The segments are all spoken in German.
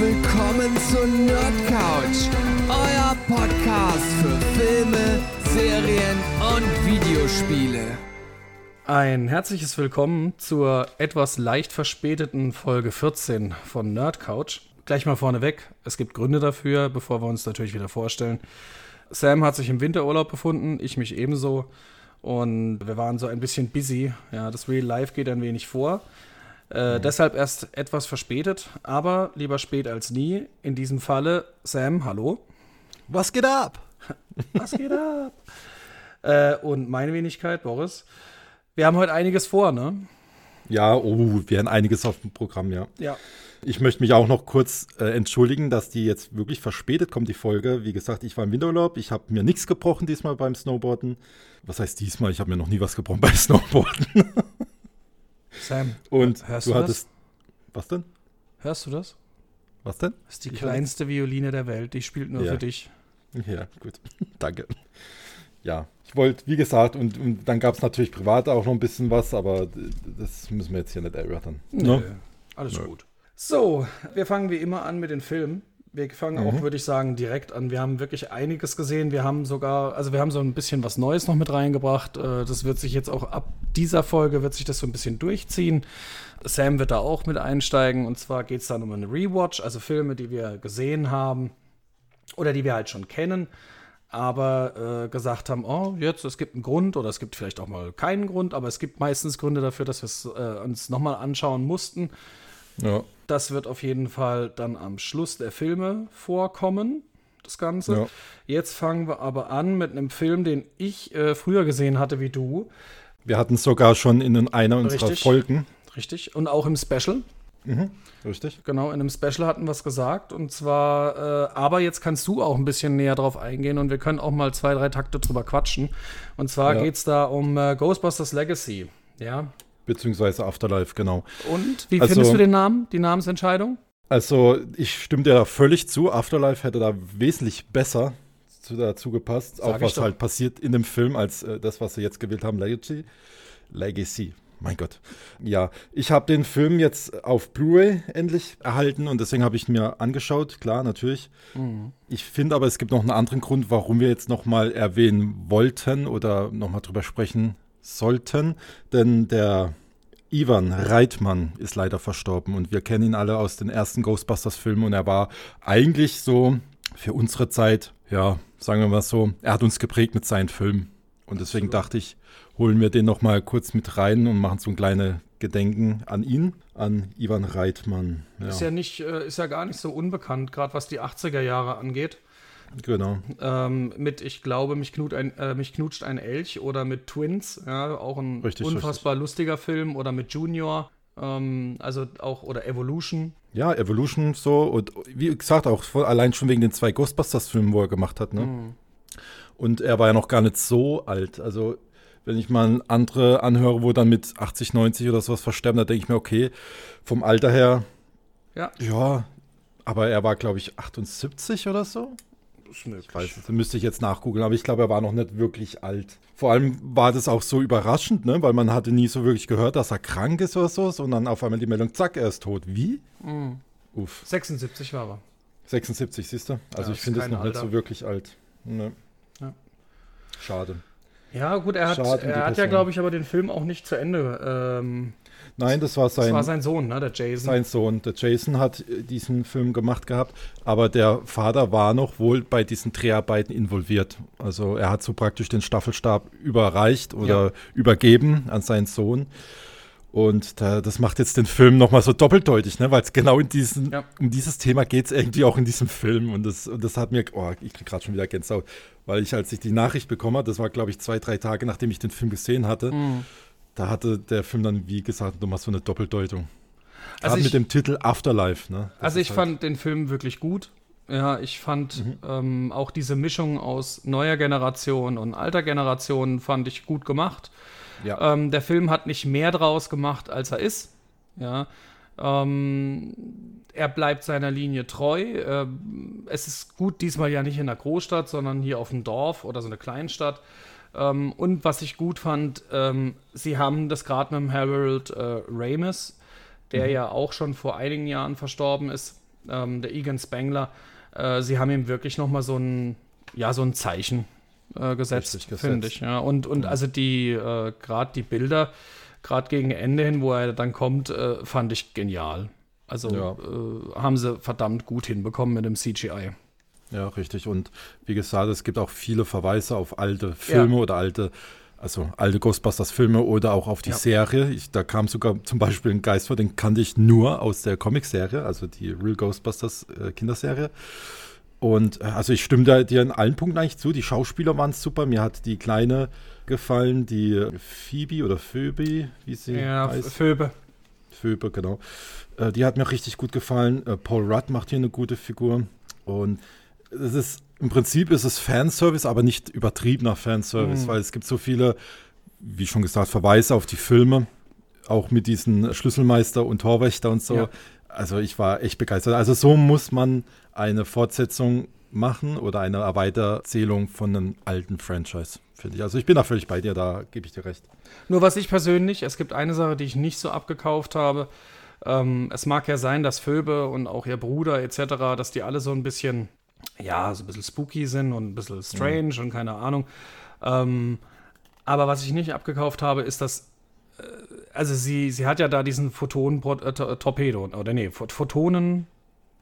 willkommen zur Nerdcouch, euer Podcast für Filme, Serien und Videospiele. Ein herzliches Willkommen zur etwas leicht verspäteten Folge 14 von Nerdcouch. Gleich mal vorneweg, es gibt Gründe dafür, bevor wir uns natürlich wieder vorstellen. Sam hat sich im Winterurlaub befunden, ich mich ebenso. Und wir waren so ein bisschen busy. Ja, das Real Life geht ein wenig vor. Äh, mhm. Deshalb erst etwas verspätet, aber lieber spät als nie. In diesem Falle, Sam, hallo. Was geht ab? Was geht ab? äh, und meine Wenigkeit, Boris. Wir haben heute einiges vor, ne? Ja, oh, wir haben einiges auf dem Programm, ja. Ja. Ich möchte mich auch noch kurz äh, entschuldigen, dass die jetzt wirklich verspätet kommt, die Folge. Wie gesagt, ich war im Winterurlaub, ich habe mir nichts gebrochen diesmal beim Snowboarden. Was heißt diesmal? Ich habe mir noch nie was gebrochen beim Snowboarden. Sam, und hörst du, du hattest. Das? Was denn? Hörst du das? Was denn? Das ist die ich kleinste Violine der Welt. Die spielt nur ja. für dich. Ja, gut. Danke. Ja, ich wollte, wie gesagt, und, und dann gab es natürlich privat auch noch ein bisschen was, aber das müssen wir jetzt hier nicht erörtern. Nee, ne? alles Nö. gut. So, wir fangen wie immer an mit den Filmen. Wir fangen mhm. auch, würde ich sagen, direkt an. Wir haben wirklich einiges gesehen. Wir haben sogar, also wir haben so ein bisschen was Neues noch mit reingebracht. Äh, das wird sich jetzt auch ab dieser Folge wird sich das so ein bisschen durchziehen. Sam wird da auch mit einsteigen. Und zwar geht es dann um eine Rewatch, also Filme, die wir gesehen haben oder die wir halt schon kennen, aber äh, gesagt haben, oh, jetzt, es gibt einen Grund oder es gibt vielleicht auch mal keinen Grund, aber es gibt meistens Gründe dafür, dass wir es äh, uns nochmal anschauen mussten. Ja. Das wird auf jeden Fall dann am Schluss der Filme vorkommen, das Ganze. Ja. Jetzt fangen wir aber an mit einem Film, den ich äh, früher gesehen hatte wie du. Wir hatten es sogar schon in einer unserer Richtig. Folgen. Richtig. Und auch im Special. Mhm. Richtig. Genau, in einem Special hatten wir es gesagt. Und zwar, äh, aber jetzt kannst du auch ein bisschen näher drauf eingehen und wir können auch mal zwei, drei Takte drüber quatschen. Und zwar ja. geht es da um äh, Ghostbusters Legacy. Ja. Beziehungsweise Afterlife, genau. Und wie also, findest du den Namen, die Namensentscheidung? Also, ich stimme dir da völlig zu. Afterlife hätte da wesentlich besser zu, dazu gepasst, Sag auch was halt passiert in dem Film, als äh, das, was sie jetzt gewählt haben, Legacy. Legacy. Mein Gott. Ja, ich habe den Film jetzt auf Blu-ray endlich erhalten und deswegen habe ich mir angeschaut, klar, natürlich. Mhm. Ich finde aber, es gibt noch einen anderen Grund, warum wir jetzt nochmal erwähnen wollten oder nochmal drüber sprechen sollten, denn der Ivan Reitmann ist leider verstorben und wir kennen ihn alle aus den ersten Ghostbusters-Filmen und er war eigentlich so für unsere Zeit, ja, sagen wir mal so, er hat uns geprägt mit seinen Filmen. Und deswegen Absolut. dachte ich, holen wir den nochmal kurz mit rein und machen so ein kleines Gedenken an ihn, an Ivan Reitmann. Ja. Ist ja nicht, äh, ist ja gar nicht so unbekannt, gerade was die 80er Jahre angeht. Genau. Ähm, mit, ich glaube, mich, knut ein, äh, mich knutscht ein Elch oder mit Twins, ja, auch ein richtig, unfassbar richtig. lustiger Film oder mit Junior, ähm, also auch, oder Evolution. Ja, Evolution so und wie gesagt, auch allein schon wegen den zwei Ghostbusters-Filmen, wo er gemacht hat, ne? Mhm. Und er war ja noch gar nicht so alt. Also, wenn ich mal andere anhöre, wo dann mit 80, 90 oder sowas versterben, da denke ich mir, okay, vom Alter her, ja, ja aber er war, glaube ich, 78 oder so ist möglich. Ich weiß, das müsste ich jetzt nachgoogeln, aber ich glaube, er war noch nicht wirklich alt. Vor allem war das auch so überraschend, ne? weil man hatte nie so wirklich gehört, dass er krank ist oder so, sondern auf einmal die Meldung, zack, er ist tot. Wie? Mhm. Uff. 76 war er. 76, siehst du? Also ja, ich finde es noch Alter. nicht so wirklich alt. Ne. Ja. Schade. Ja, gut, er hat, er hat ja, glaube ich, aber den Film auch nicht zu Ende ähm, Nein, das war sein. Das war sein Sohn, ne, der Jason. Sein Sohn. Der Jason hat äh, diesen Film gemacht gehabt, aber der Vater war noch wohl bei diesen Dreharbeiten involviert. Also er hat so praktisch den Staffelstab überreicht oder ja. übergeben an seinen Sohn. Und da, das macht jetzt den Film nochmal so doppeldeutig, ne? weil es genau in diesen, ja. um dieses Thema geht es irgendwie auch in diesem Film. Und das, und das hat mir, oh, ich kriege gerade schon wieder Gänsehaut, weil ich, als ich die Nachricht bekommen habe, das war, glaube ich, zwei, drei Tage, nachdem ich den Film gesehen hatte, mhm da hatte der Film dann, wie gesagt, nochmal so eine Doppeldeutung. Also ich, mit dem Titel Afterlife. Ne? also ich halt fand den Film wirklich gut. Ja, ich fand mhm. ähm, auch diese Mischung aus neuer Generation und alter Generation fand ich gut gemacht. Ja. Ähm, der Film hat nicht mehr draus gemacht, als er ist. Ja. Ähm, er bleibt seiner Linie treu. Ähm, es ist gut, diesmal ja nicht in der Großstadt, sondern hier auf dem Dorf oder so eine Kleinstadt. Ähm, und was ich gut fand, ähm, sie haben das gerade mit dem Harold äh, Ramis, der mhm. ja auch schon vor einigen Jahren verstorben ist, ähm, der Egan Spengler, äh, sie haben ihm wirklich nochmal so ein, ja, so ein Zeichen äh, gesetzt, finde ich. Ja. Und, und ja. also die, äh, gerade die Bilder, gerade gegen Ende hin, wo er dann kommt, äh, fand ich genial. Also ja. Äh, haben sie verdammt gut hinbekommen mit dem CGI. Ja, richtig. Und wie gesagt, es gibt auch viele Verweise auf alte Filme oder alte also alte Ghostbusters-Filme oder auch auf die ja. Serie. Ich, da kam sogar zum Beispiel ein Geist vor, den kannte ich nur aus der Comic-Serie, also die Real Ghostbusters äh, Kinderserie. Und äh, also ich stimme dir in allen Punkten eigentlich zu. Die Schauspieler waren super. Mir hat die Kleine gefallen, die Phoebe oder Phoebe, wie sie ja, heißt. Phoebe. Phoebe, genau. Äh, die hat mir richtig gut gefallen. Äh, Paul Rudd macht hier eine gute Figur. Und es ist im Prinzip ist es Fanservice, aber nicht übertriebener Fanservice, mhm. weil es gibt so viele, wie schon gesagt, Verweise auf die Filme, auch mit diesen Schlüsselmeister und Torwächter und so. Ja. Also ich war echt begeistert. Also so muss man eine Fortsetzung machen oder eine Erweiterzählung von einem alten Franchise, finde ich. Also ich bin da völlig bei dir, da gebe ich dir recht. Nur was ich persönlich, es gibt eine Sache, die ich nicht so abgekauft habe. Ähm, es mag ja sein, dass Phoebe und auch ihr Bruder etc., dass die alle so ein bisschen ja, so ein bisschen spooky sind und ein bisschen strange mhm. und keine Ahnung. Ähm, aber was ich nicht abgekauft habe, ist, dass äh, also sie, sie hat ja da diesen Photonen-Torpedo, äh, oder nee, Photonen,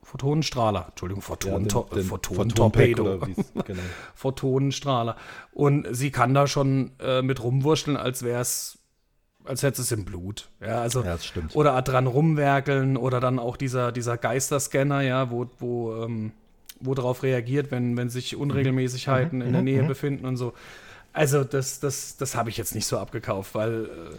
Photonenstrahler, Entschuldigung, Photon, ja, den, den Photonentorpedo. Genau. Photonenstrahler. Und sie kann da schon äh, mit rumwurschteln, als wäre es, als hätte es im Blut. Ja, also, ja, das stimmt. Oder dran rumwerkeln oder dann auch dieser, dieser Geisterscanner, ja, wo, wo ähm, wo darauf reagiert, wenn, wenn sich Unregelmäßigkeiten mhm. in der Nähe mhm. befinden und so. Also das, das, das habe ich jetzt nicht so abgekauft, weil äh,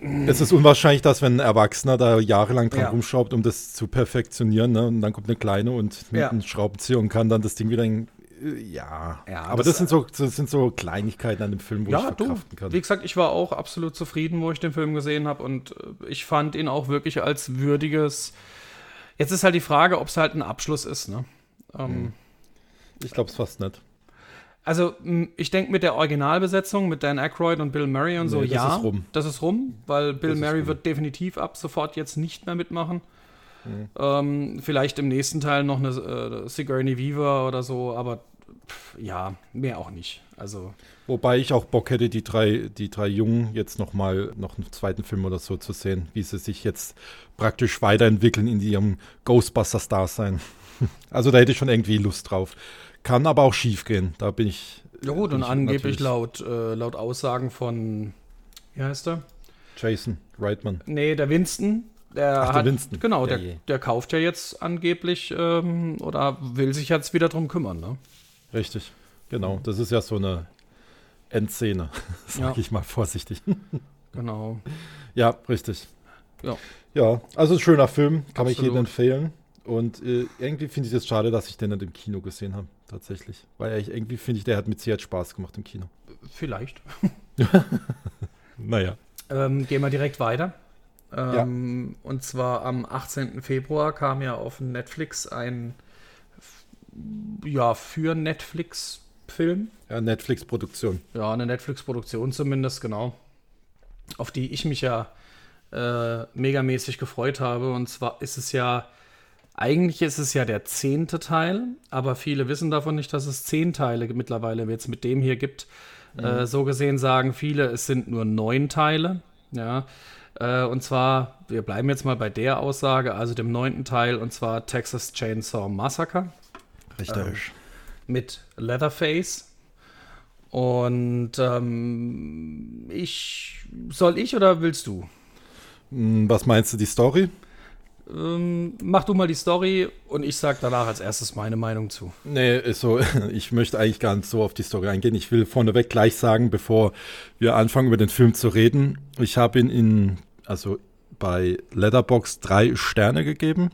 es ist unwahrscheinlich, dass wenn ein Erwachsener da jahrelang dran ja. rumschraubt, um das zu perfektionieren, ne? und dann kommt eine Kleine und mit ja. einem Schraubenzieher und kann dann das Ding wieder in, äh, ja. ja. aber das, das, sind so, das sind so Kleinigkeiten an dem Film, wo ja, ich verkraften du, kann. Wie gesagt, ich war auch absolut zufrieden, wo ich den Film gesehen habe und äh, ich fand ihn auch wirklich als würdiges. Jetzt ist halt die Frage, ob es halt ein Abschluss ist, ne? Ähm, hm. ich glaube es fast nicht. Also, ich denke mit der Originalbesetzung, mit Dan Aykroyd und Bill Murray und nee, so, das ja, ist rum. das ist rum, weil Bill das Murray wird definitiv ab sofort jetzt nicht mehr mitmachen. Mhm. Ähm, vielleicht im nächsten Teil noch eine äh, Sigourney Weaver oder so, aber pff, ja, mehr auch nicht. Also Wobei ich auch Bock hätte, die drei, die drei Jungen jetzt noch mal noch einen zweiten Film oder so zu sehen, wie sie sich jetzt praktisch weiterentwickeln in ihrem Ghostbusters-Dasein. Also da hätte ich schon irgendwie Lust drauf. Kann aber auch schief gehen. Da bin ich. Ja gut, und angeblich laut, äh, laut Aussagen von, wie heißt er? Jason Reitman. Nee, der Winston. Der, Ach, der hat, Winston. Genau, der, der, der, kauft ja jetzt angeblich ähm, oder will sich jetzt wieder drum kümmern, ne? Richtig, genau. Das ist ja so eine Endszene, sag ja. ich mal vorsichtig. genau. Ja, richtig. Ja. Ja, also ein schöner Film, kann Absolut. ich jedem empfehlen. Und äh, irgendwie finde ich es schade, dass ich den nicht im Kino gesehen habe, tatsächlich. Weil ich, irgendwie finde ich, der hat mit Sicherheit Spaß gemacht im Kino. Vielleicht. naja. Ähm, gehen wir direkt weiter. Ähm, ja. Und zwar am 18. Februar kam ja auf Netflix ein ja, für Netflix Film. Ja, Netflix-Produktion. Ja, eine Netflix-Produktion zumindest, genau. Auf die ich mich ja äh, megamäßig gefreut habe. Und zwar ist es ja eigentlich ist es ja der zehnte Teil, aber viele wissen davon nicht, dass es zehn Teile mittlerweile jetzt mit dem hier gibt. Mhm. Äh, so gesehen sagen viele, es sind nur neun Teile. Ja. Äh, und zwar, wir bleiben jetzt mal bei der Aussage, also dem neunten Teil, und zwar Texas Chainsaw Massacre. Richtig. Ähm, mit Leatherface. Und ähm, ich, soll ich oder willst du? Hm, was meinst du, die Story? Ähm, mach du mal die Story und ich sag danach als erstes meine Meinung zu. Nee, so, ich möchte eigentlich gar nicht so auf die Story eingehen. Ich will vorneweg gleich sagen, bevor wir anfangen über den Film zu reden, ich habe ihn in, also bei Letterbox drei Sterne gegeben.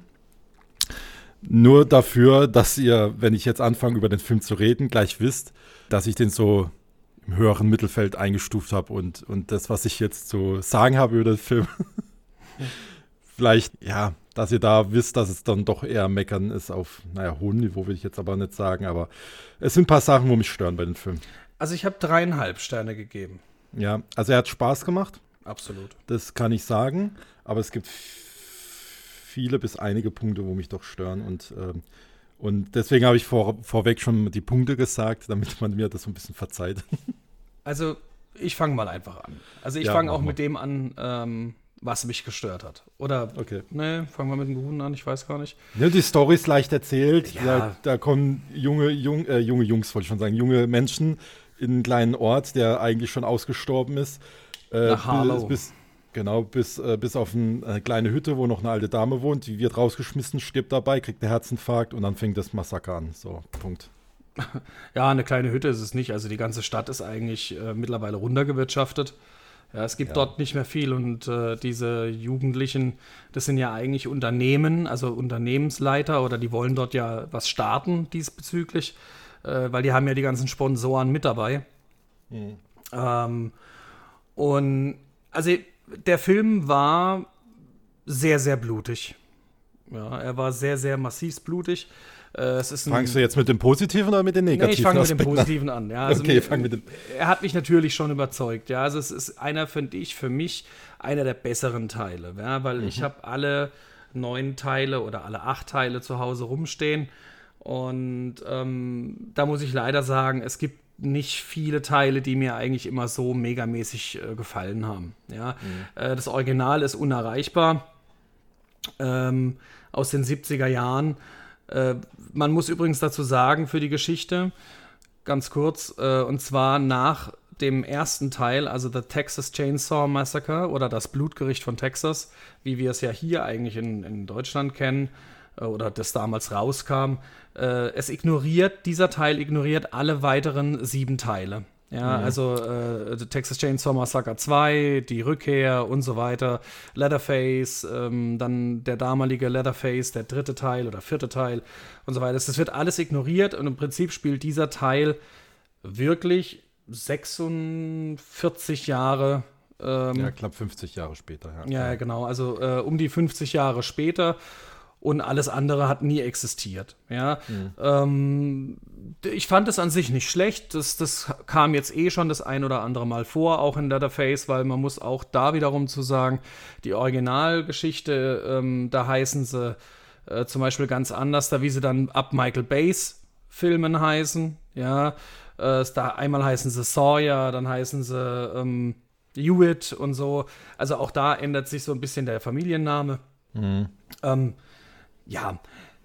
Nur dafür, dass ihr, wenn ich jetzt anfange über den Film zu reden, gleich wisst, dass ich den so im höheren Mittelfeld eingestuft habe und, und das, was ich jetzt zu sagen habe über den Film, vielleicht, ja, dass ihr da wisst, dass es dann doch eher meckern ist auf, naja, hohem Niveau will ich jetzt aber nicht sagen, aber es sind ein paar Sachen, wo mich stören bei dem Film. Also ich habe dreieinhalb Sterne gegeben. Ja, also er hat Spaß gemacht. Absolut. Das kann ich sagen, aber es gibt viele bis einige Punkte, wo mich doch stören. Und, ähm, und deswegen habe ich vor, vorweg schon die Punkte gesagt, damit man mir das so ein bisschen verzeiht. Also, ich fange mal einfach an. Also, ich ja, fange auch mit dem an, ähm, was mich gestört hat. Oder, okay. ne, fangen wir mit dem Guten an, ich weiß gar nicht. Ja, die Story ist leicht erzählt. Ja. Da, da, kommen junge, jung, äh, junge Jungs, wollte ich schon sagen, junge Menschen in einen kleinen Ort, der eigentlich schon ausgestorben ist. Äh, Nach Harlow. Bis, genau, bis, äh, bis auf ein, eine kleine Hütte, wo noch eine alte Dame wohnt. Die wird rausgeschmissen, stirbt dabei, kriegt einen Herzinfarkt und dann fängt das Massaker an. So, Punkt. Ja, eine kleine Hütte ist es nicht. Also die ganze Stadt ist eigentlich äh, mittlerweile runtergewirtschaftet. Ja, es gibt ja. dort nicht mehr viel und äh, diese Jugendlichen, das sind ja eigentlich Unternehmen, also Unternehmensleiter oder die wollen dort ja was starten diesbezüglich, äh, weil die haben ja die ganzen Sponsoren mit dabei. Mhm. Ähm, und also der Film war sehr, sehr blutig. Ja, er war sehr, sehr massiv blutig. Äh, Fangst du jetzt mit dem Positiven oder mit dem Negativen? Nee, ich fange mit dem Positiven an. Ja, also okay, fang mit dem. Er hat mich natürlich schon überzeugt. Ja, also es ist einer, finde ich, für mich einer der besseren Teile. Ja, weil mhm. ich habe alle neun Teile oder alle acht Teile zu Hause rumstehen. Und ähm, da muss ich leider sagen, es gibt nicht viele Teile, die mir eigentlich immer so megamäßig äh, gefallen haben. Ja? Mhm. Äh, das Original ist unerreichbar ähm, aus den 70er Jahren. Äh, man muss übrigens dazu sagen, für die Geschichte, ganz kurz, äh, und zwar nach dem ersten Teil, also The Texas Chainsaw Massacre oder das Blutgericht von Texas, wie wir es ja hier eigentlich in, in Deutschland kennen äh, oder das damals rauskam, äh, es ignoriert, dieser Teil ignoriert alle weiteren sieben Teile. Ja, mhm. also äh, Texas Chainsaw Massacre 2, die Rückkehr und so weiter, Leatherface, ähm, dann der damalige Leatherface, der dritte Teil oder vierte Teil und so weiter. Das wird alles ignoriert und im Prinzip spielt dieser Teil wirklich 46 Jahre. Ähm, ja, knapp 50 Jahre später. Ja, ja genau. Also äh, um die 50 Jahre später und alles andere hat nie existiert. Ja, mhm. ähm, ich fand es an sich nicht schlecht. Das, das kam jetzt eh schon das ein oder andere Mal vor, auch in Leatherface, weil man muss auch da wiederum zu sagen, die Originalgeschichte, ähm, da heißen sie äh, zum Beispiel ganz anders, da wie sie dann ab Michael Bays Filmen heißen. Ja, äh, da einmal heißen sie Sawyer, dann heißen sie ähm, Hewitt und so. Also auch da ändert sich so ein bisschen der Familienname. Mhm. Ähm, ja,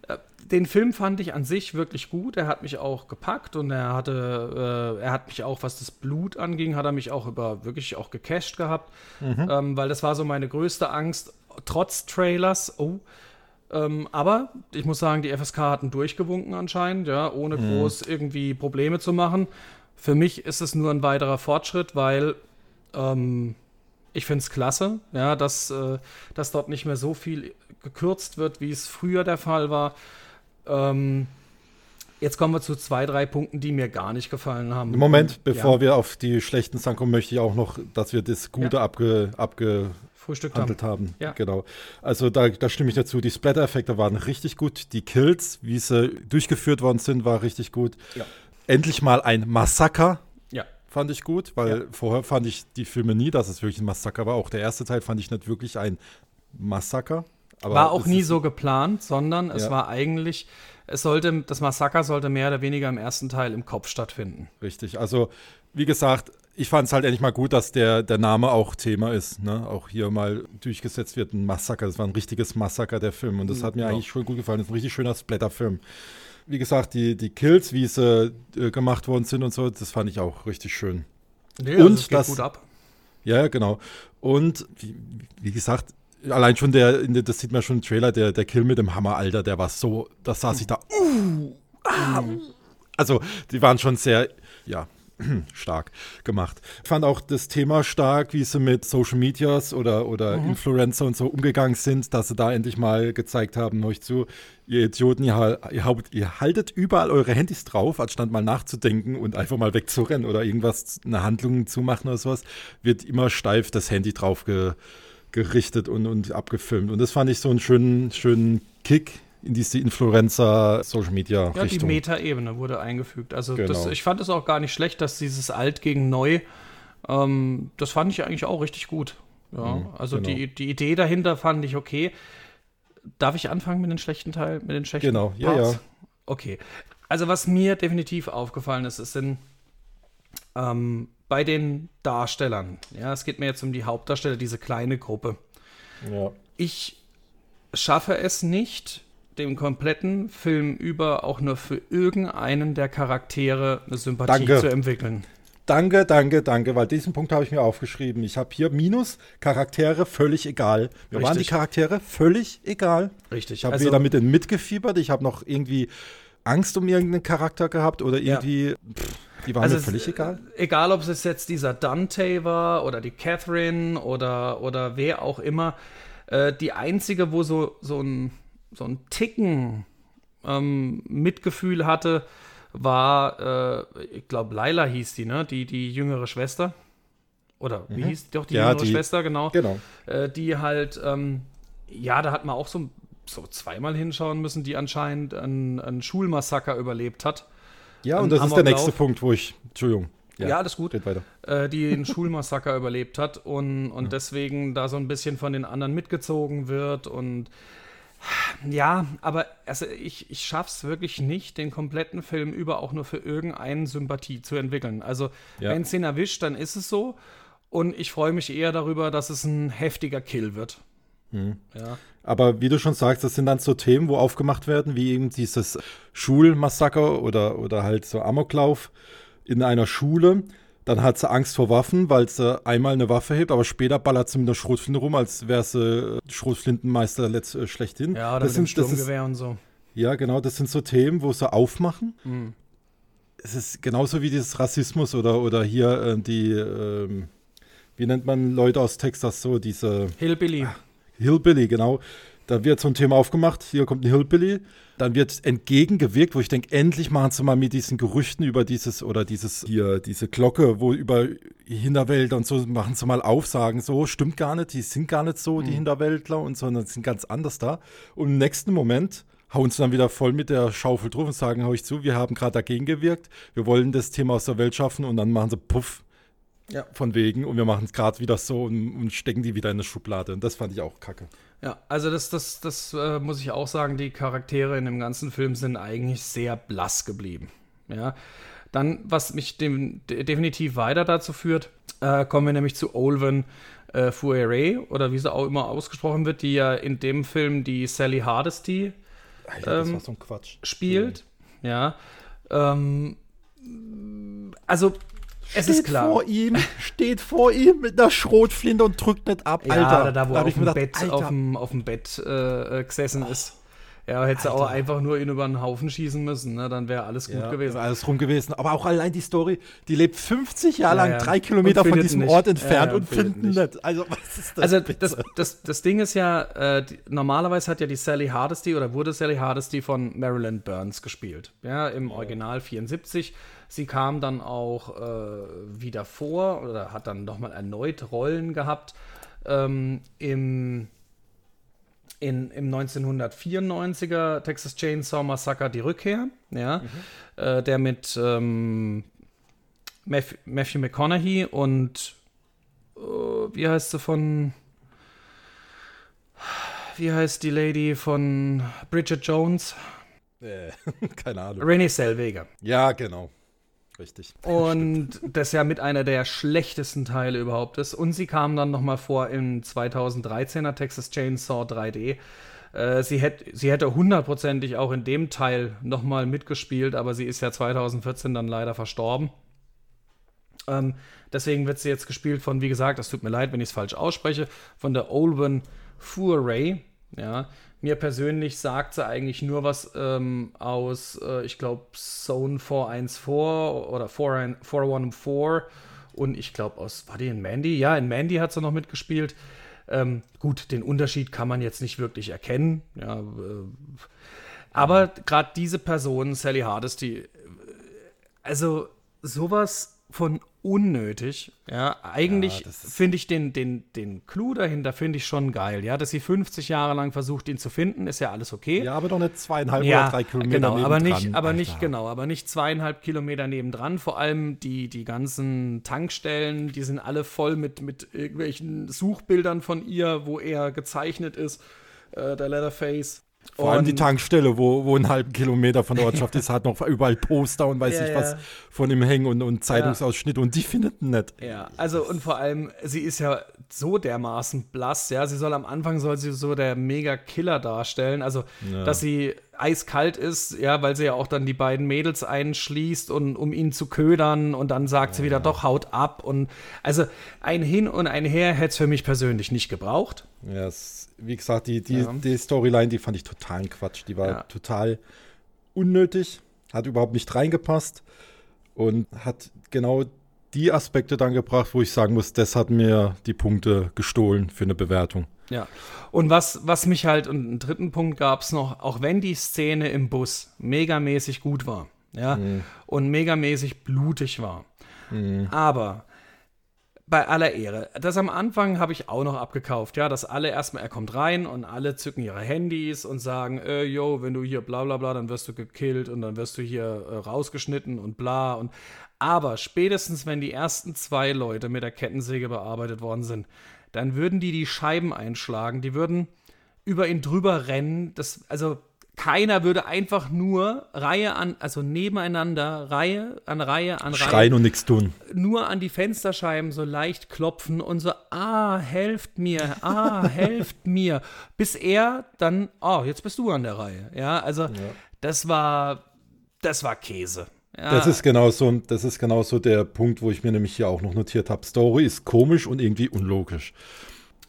äh, den Film fand ich an sich wirklich gut. Er hat mich auch gepackt und er hatte, äh, er hat mich auch, was das Blut anging, hat er mich auch über wirklich auch gecasht gehabt, mhm. ähm, weil das war so meine größte Angst, trotz Trailers. Oh, ähm, aber ich muss sagen, die FSK hatten durchgewunken anscheinend, ja, ohne mhm. groß irgendwie Probleme zu machen. Für mich ist es nur ein weiterer Fortschritt, weil ähm, ich finde es klasse, ja, dass, äh, dass dort nicht mehr so viel gekürzt wird, wie es früher der Fall war. Ähm, jetzt kommen wir zu zwei, drei Punkten, die mir gar nicht gefallen haben. Moment, bevor ja. wir auf die schlechten Sachen kommen, möchte ich auch noch, dass wir das Gute ja. abge, abgehandelt haben. haben. Ja. Genau. Also da, da stimme ich dazu. Die Splatter-Effekte waren richtig gut. Die Kills, wie sie durchgeführt worden sind, war richtig gut. Ja. Endlich mal ein Massaker. Fand ich gut, weil ja. vorher fand ich die Filme nie, dass es wirklich ein Massaker war. Auch der erste Teil fand ich nicht wirklich ein Massaker. War auch nie so geplant, sondern es war eigentlich, es sollte, das Massaker sollte mehr oder weniger im ersten Teil im Kopf stattfinden. Richtig. Also, wie gesagt, ich fand es halt endlich mal gut, dass der, der Name auch Thema ist. Ne? Auch hier mal durchgesetzt wird, ein Massaker. Das war ein richtiges Massaker, der Film. Und das hat mir ja. eigentlich schon gut gefallen. Das ist ein richtig schöner Splatter-Film. Wie gesagt, die, die Kills, wie sie äh, gemacht worden sind und so, das fand ich auch richtig schön. Nee, und also das, das gut ab. Ja, genau. Und wie, wie gesagt, allein schon der, das sieht man schon im Trailer, der, der Kill mit dem Hammer, Alter, der war so, das saß ich da. Uh, ah, also, die waren schon sehr, ja, stark gemacht. Ich fand auch das Thema stark, wie sie mit Social Medias oder, oder mhm. Influencer und so umgegangen sind, dass sie da endlich mal gezeigt haben, euch zu, ihr Idioten, ihr, ihr, ihr, haltet überall eure Handys drauf, anstatt mal nachzudenken und einfach mal wegzurennen oder irgendwas, eine Handlung zu machen oder sowas, wird immer steif das Handy drauf ge, gerichtet und, und abgefilmt. Und das fand ich so einen schönen, schönen Kick in diese Influencer Social Media Richtung. Ja, die Meta-Ebene wurde eingefügt. Also genau. das, ich fand es auch gar nicht schlecht, dass dieses Alt gegen Neu, ähm, das fand ich eigentlich auch richtig gut. Ja, mhm, also genau. die, die Idee dahinter fand ich okay. darf ich anfangen mit den schlechten Teil, mit den schlechten Genau, ja, Parts? ja. Okay. Also was mir definitiv aufgefallen ist, ist sind ähm, bei den Darstellern. Ja, es geht mir jetzt um die Hauptdarsteller, diese kleine Gruppe. Ja. Ich schaffe es nicht, dem kompletten Film über auch nur für irgendeinen der Charaktere eine Sympathie Danke. zu entwickeln. Danke, danke, danke, weil diesen Punkt habe ich mir aufgeschrieben. Ich habe hier Minus, Charaktere völlig egal. Mir Richtig. waren die Charaktere völlig egal. Richtig. Ich habe also, weder mit denen mitgefiebert, ich habe noch irgendwie Angst um irgendeinen Charakter gehabt oder irgendwie. Ja. Pff, die waren also mir völlig egal. Egal, ob es jetzt dieser Dante war oder die Catherine oder, oder wer auch immer. Äh, die einzige, wo so, so, ein, so ein Ticken ähm, Mitgefühl hatte, war, äh, ich glaube, Laila hieß die, ne? Die, die jüngere Schwester. Oder wie mhm. hieß doch die ja, jüngere die, Schwester, genau. Genau. Äh, die halt, ähm, ja, da hat man auch so, so zweimal hinschauen müssen, die anscheinend einen, einen Schulmassaker überlebt hat. Ja, und das ist der nächste Punkt, wo ich, Entschuldigung. Ja, ja alles gut. weiter. Äh, die einen Schulmassaker überlebt hat und, und ja. deswegen da so ein bisschen von den anderen mitgezogen wird und ja, aber also ich, ich es wirklich nicht, den kompletten Film über auch nur für irgendeine Sympathie zu entwickeln. Also, ja. wenn es ihn erwischt, dann ist es so. Und ich freue mich eher darüber, dass es ein heftiger Kill wird. Mhm. Ja. Aber wie du schon sagst, das sind dann so Themen, wo aufgemacht werden, wie eben dieses Schulmassaker oder, oder halt so Amoklauf in einer Schule. Dann hat sie Angst vor Waffen, weil sie einmal eine Waffe hebt, aber später ballert sie mit einer Schrotflinte rum, als wäre sie äh, Schrotflintenmeister letzt, äh, schlechthin. Ja, das sind, Sturmgewehr und so. Ja, genau, das sind so Themen, wo sie aufmachen. Mhm. Es ist genauso wie dieses Rassismus oder, oder hier äh, die, äh, wie nennt man Leute aus Texas so, diese. Hillbilly. Ach, Hillbilly, genau. Da wird so ein Thema aufgemacht, hier kommt ein Hillbilly, dann wird entgegengewirkt, wo ich denke, endlich machen sie mal mit diesen Gerüchten über dieses oder dieses hier, diese Glocke, wo über Hinterwälder und so machen sie mal auf, sagen so, stimmt gar nicht, die sind gar nicht so, die mhm. Hinterwäldler und sondern sind ganz anders da. Und im nächsten Moment hauen sie dann wieder voll mit der Schaufel drauf und sagen, hau ich zu, wir haben gerade dagegen gewirkt, wir wollen das Thema aus der Welt schaffen und dann machen sie Puff, ja. Von wegen. Und wir machen es gerade wieder so und, und, stecken die wieder in eine Schublade. Und das fand ich auch kacke. Ja, also das, das, das äh, muss ich auch sagen, die Charaktere in dem ganzen Film sind eigentlich sehr blass geblieben. Ja. Dann, was mich dem, definitiv weiter dazu führt, äh, kommen wir nämlich zu Olven äh, Fouere, oder wie sie auch immer ausgesprochen wird, die ja in dem Film die Sally Hardesty Alter, ähm, so spielt. Ja. Ähm, also es ist klar. vor ihm, steht vor ihm mit einer Schrotflinte und drückt nicht ab. Ja, Alter, da, wo da auf, dem gedacht, Bett, auf, dem, auf dem Bett äh, gesessen oh. ist. Ja, hätte sie auch einfach nur ihn über einen Haufen schießen müssen, ne? dann wäre alles gut ja, gewesen. Alles rum gewesen. Aber auch allein die Story, die lebt 50 Jahre ja, lang drei Kilometer von diesem nicht. Ort entfernt und, und findet nicht. nicht. Also, was ist das? Also, das, das, das, Ding ist ja, äh, die, normalerweise hat ja die Sally Hardesty oder wurde Sally Hardesty von Marilyn Burns gespielt. Ja, im Original 74. Sie kam dann auch äh, wieder vor oder hat dann nochmal erneut Rollen gehabt ähm, im, in, im 1994er Texas Chainsaw Massacre Die Rückkehr, ja, mhm. äh, der mit ähm, Matthew McConaughey und äh, wie heißt sie von wie heißt die Lady von Bridget Jones? Äh, keine Ahnung. Renee Zellweger. Ja, genau. Richtig. Und das ja mit einer der schlechtesten Teile überhaupt ist. Und sie kam dann noch mal vor im 2013er Texas Chainsaw 3D. Äh, sie, hätt, sie hätte hundertprozentig auch in dem Teil noch mal mitgespielt, aber sie ist ja 2014 dann leider verstorben. Ähm, deswegen wird sie jetzt gespielt von, wie gesagt, es tut mir leid, wenn ich es falsch ausspreche, von der Olwen Furay. Ja, mir persönlich sagt sie eigentlich nur was ähm, aus, äh, ich glaube, Zone 414 oder 414 und ich glaube aus, war die in Mandy? Ja, in Mandy hat sie noch mitgespielt. Ähm, gut, den Unterschied kann man jetzt nicht wirklich erkennen. Ja, äh, aber gerade diese Person, Sally Hardesty, äh, also sowas von unnötig. Ja, eigentlich ja, finde ich den, den, den Clou dahinter finde ich schon geil. Ja, dass sie 50 Jahre lang versucht, ihn zu finden, ist ja alles okay. Ja, aber doch nicht zweieinhalb ja, oder drei Kilometer genau, aber nicht, aber Alter. nicht genau, aber nicht zweieinhalb Kilometer nebendran. Vor allem die, die ganzen Tankstellen, die sind alle voll mit, mit irgendwelchen Suchbildern von ihr, wo er gezeichnet ist. äh, der Leatherface. Vor allem die Tankstelle, wo, wo einen halben Kilometer von der Ortschaft ist, hat noch überall Poster und weiß ja, nicht was von ihm hängen und, und Zeitungsausschnitte und die findet nett. Ja, also und vor allem, sie ist ja so dermaßen blass, ja. Sie soll am Anfang soll sie so der Mega-Killer darstellen, also dass sie eiskalt ist, ja, weil sie ja auch dann die beiden Mädels einschließt und um ihn zu ködern und dann sagt sie wieder doch haut ab und also ein Hin und ein Her hätte es für mich persönlich nicht gebraucht. Ja, es, wie gesagt, die, die, ja. die Storyline, die fand ich totalen Quatsch. Die war ja. total unnötig, hat überhaupt nicht reingepasst und hat genau die Aspekte dann gebracht, wo ich sagen muss, das hat mir die Punkte gestohlen für eine Bewertung. Ja. Und was, was mich halt, und einen dritten Punkt gab es noch, auch wenn die Szene im Bus megamäßig gut war, ja, mhm. und megamäßig blutig war. Mhm. Aber bei aller Ehre, das am Anfang habe ich auch noch abgekauft, ja, dass alle erstmal, er kommt rein und alle zücken ihre Handys und sagen, äh, yo, wenn du hier bla bla bla, dann wirst du gekillt und dann wirst du hier äh, rausgeschnitten und bla und aber spätestens, wenn die ersten zwei Leute mit der Kettensäge bearbeitet worden sind, dann würden die die Scheiben einschlagen, die würden über ihn drüber rennen. Das, also keiner würde einfach nur Reihe an, also nebeneinander, Reihe an Reihe an Reihe. Schreien und nichts tun. Nur an die Fensterscheiben so leicht klopfen und so, ah, helft mir, ah, helft mir. Bis er dann, oh, jetzt bist du an der Reihe. Ja, also ja. das war, das war Käse. Ja. Das ist genau so, das ist genau so der Punkt, wo ich mir nämlich hier auch noch notiert habe. Story ist komisch und irgendwie unlogisch.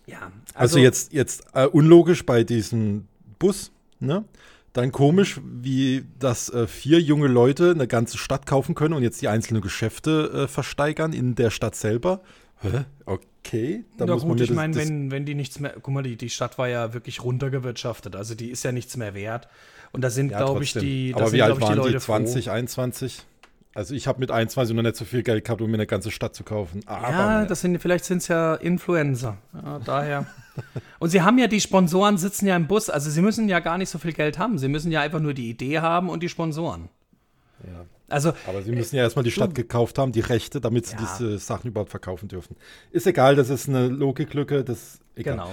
Ja. Also, also jetzt, jetzt äh, unlogisch bei diesem Bus, ne? Dann komisch, wie dass äh, vier junge Leute eine ganze Stadt kaufen können und jetzt die einzelnen Geschäfte äh, versteigern in der Stadt selber. Hä? Okay. Dann Na muss gut, man ich meine, wenn, wenn die nichts mehr. Guck mal, die, die Stadt war ja wirklich runtergewirtschaftet. Also die ist ja nichts mehr wert. Und da sind, ja, glaube ich, die. Aber wie alt waren die? 20, froh. 21? Also ich habe mit 21 noch nicht so viel Geld gehabt, um mir eine ganze Stadt zu kaufen. Aber ja, das sind, vielleicht sind es ja Influencer. Ja, daher. Und sie haben ja die Sponsoren sitzen ja im Bus. Also sie müssen ja gar nicht so viel Geld haben. Sie müssen ja einfach nur die Idee haben und die Sponsoren. Ja. Also, aber sie müssen ja erstmal die Stadt du, gekauft haben, die Rechte, damit sie ja. diese Sachen überhaupt verkaufen dürfen. Ist egal, das ist eine Logiklücke. Das, egal. Genau.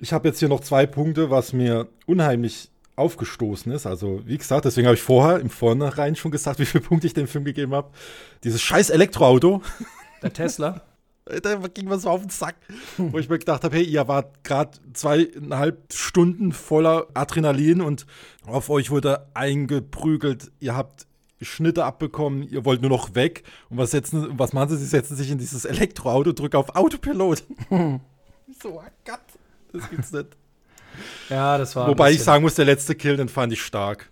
Ich habe jetzt hier noch zwei Punkte, was mir unheimlich aufgestoßen ist. Also, wie gesagt, deswegen habe ich vorher im Vornherein schon gesagt, wie viele Punkte ich dem Film gegeben habe. Dieses scheiß Elektroauto. Der Tesla. da ging was so auf den Sack, wo ich mir gedacht habe, hey, ihr wart gerade zweieinhalb Stunden voller Adrenalin und auf euch wurde eingeprügelt. Ihr habt Schnitte abbekommen, ihr wollt nur noch weg. Und was, setzen, was machen sie? Sie setzen sich in dieses Elektroauto, drücken auf Autopilot. so, oh Gott, das gibt's nicht. Ja, das war. Wobei ich sagen muss, der letzte Kill, den fand ich stark.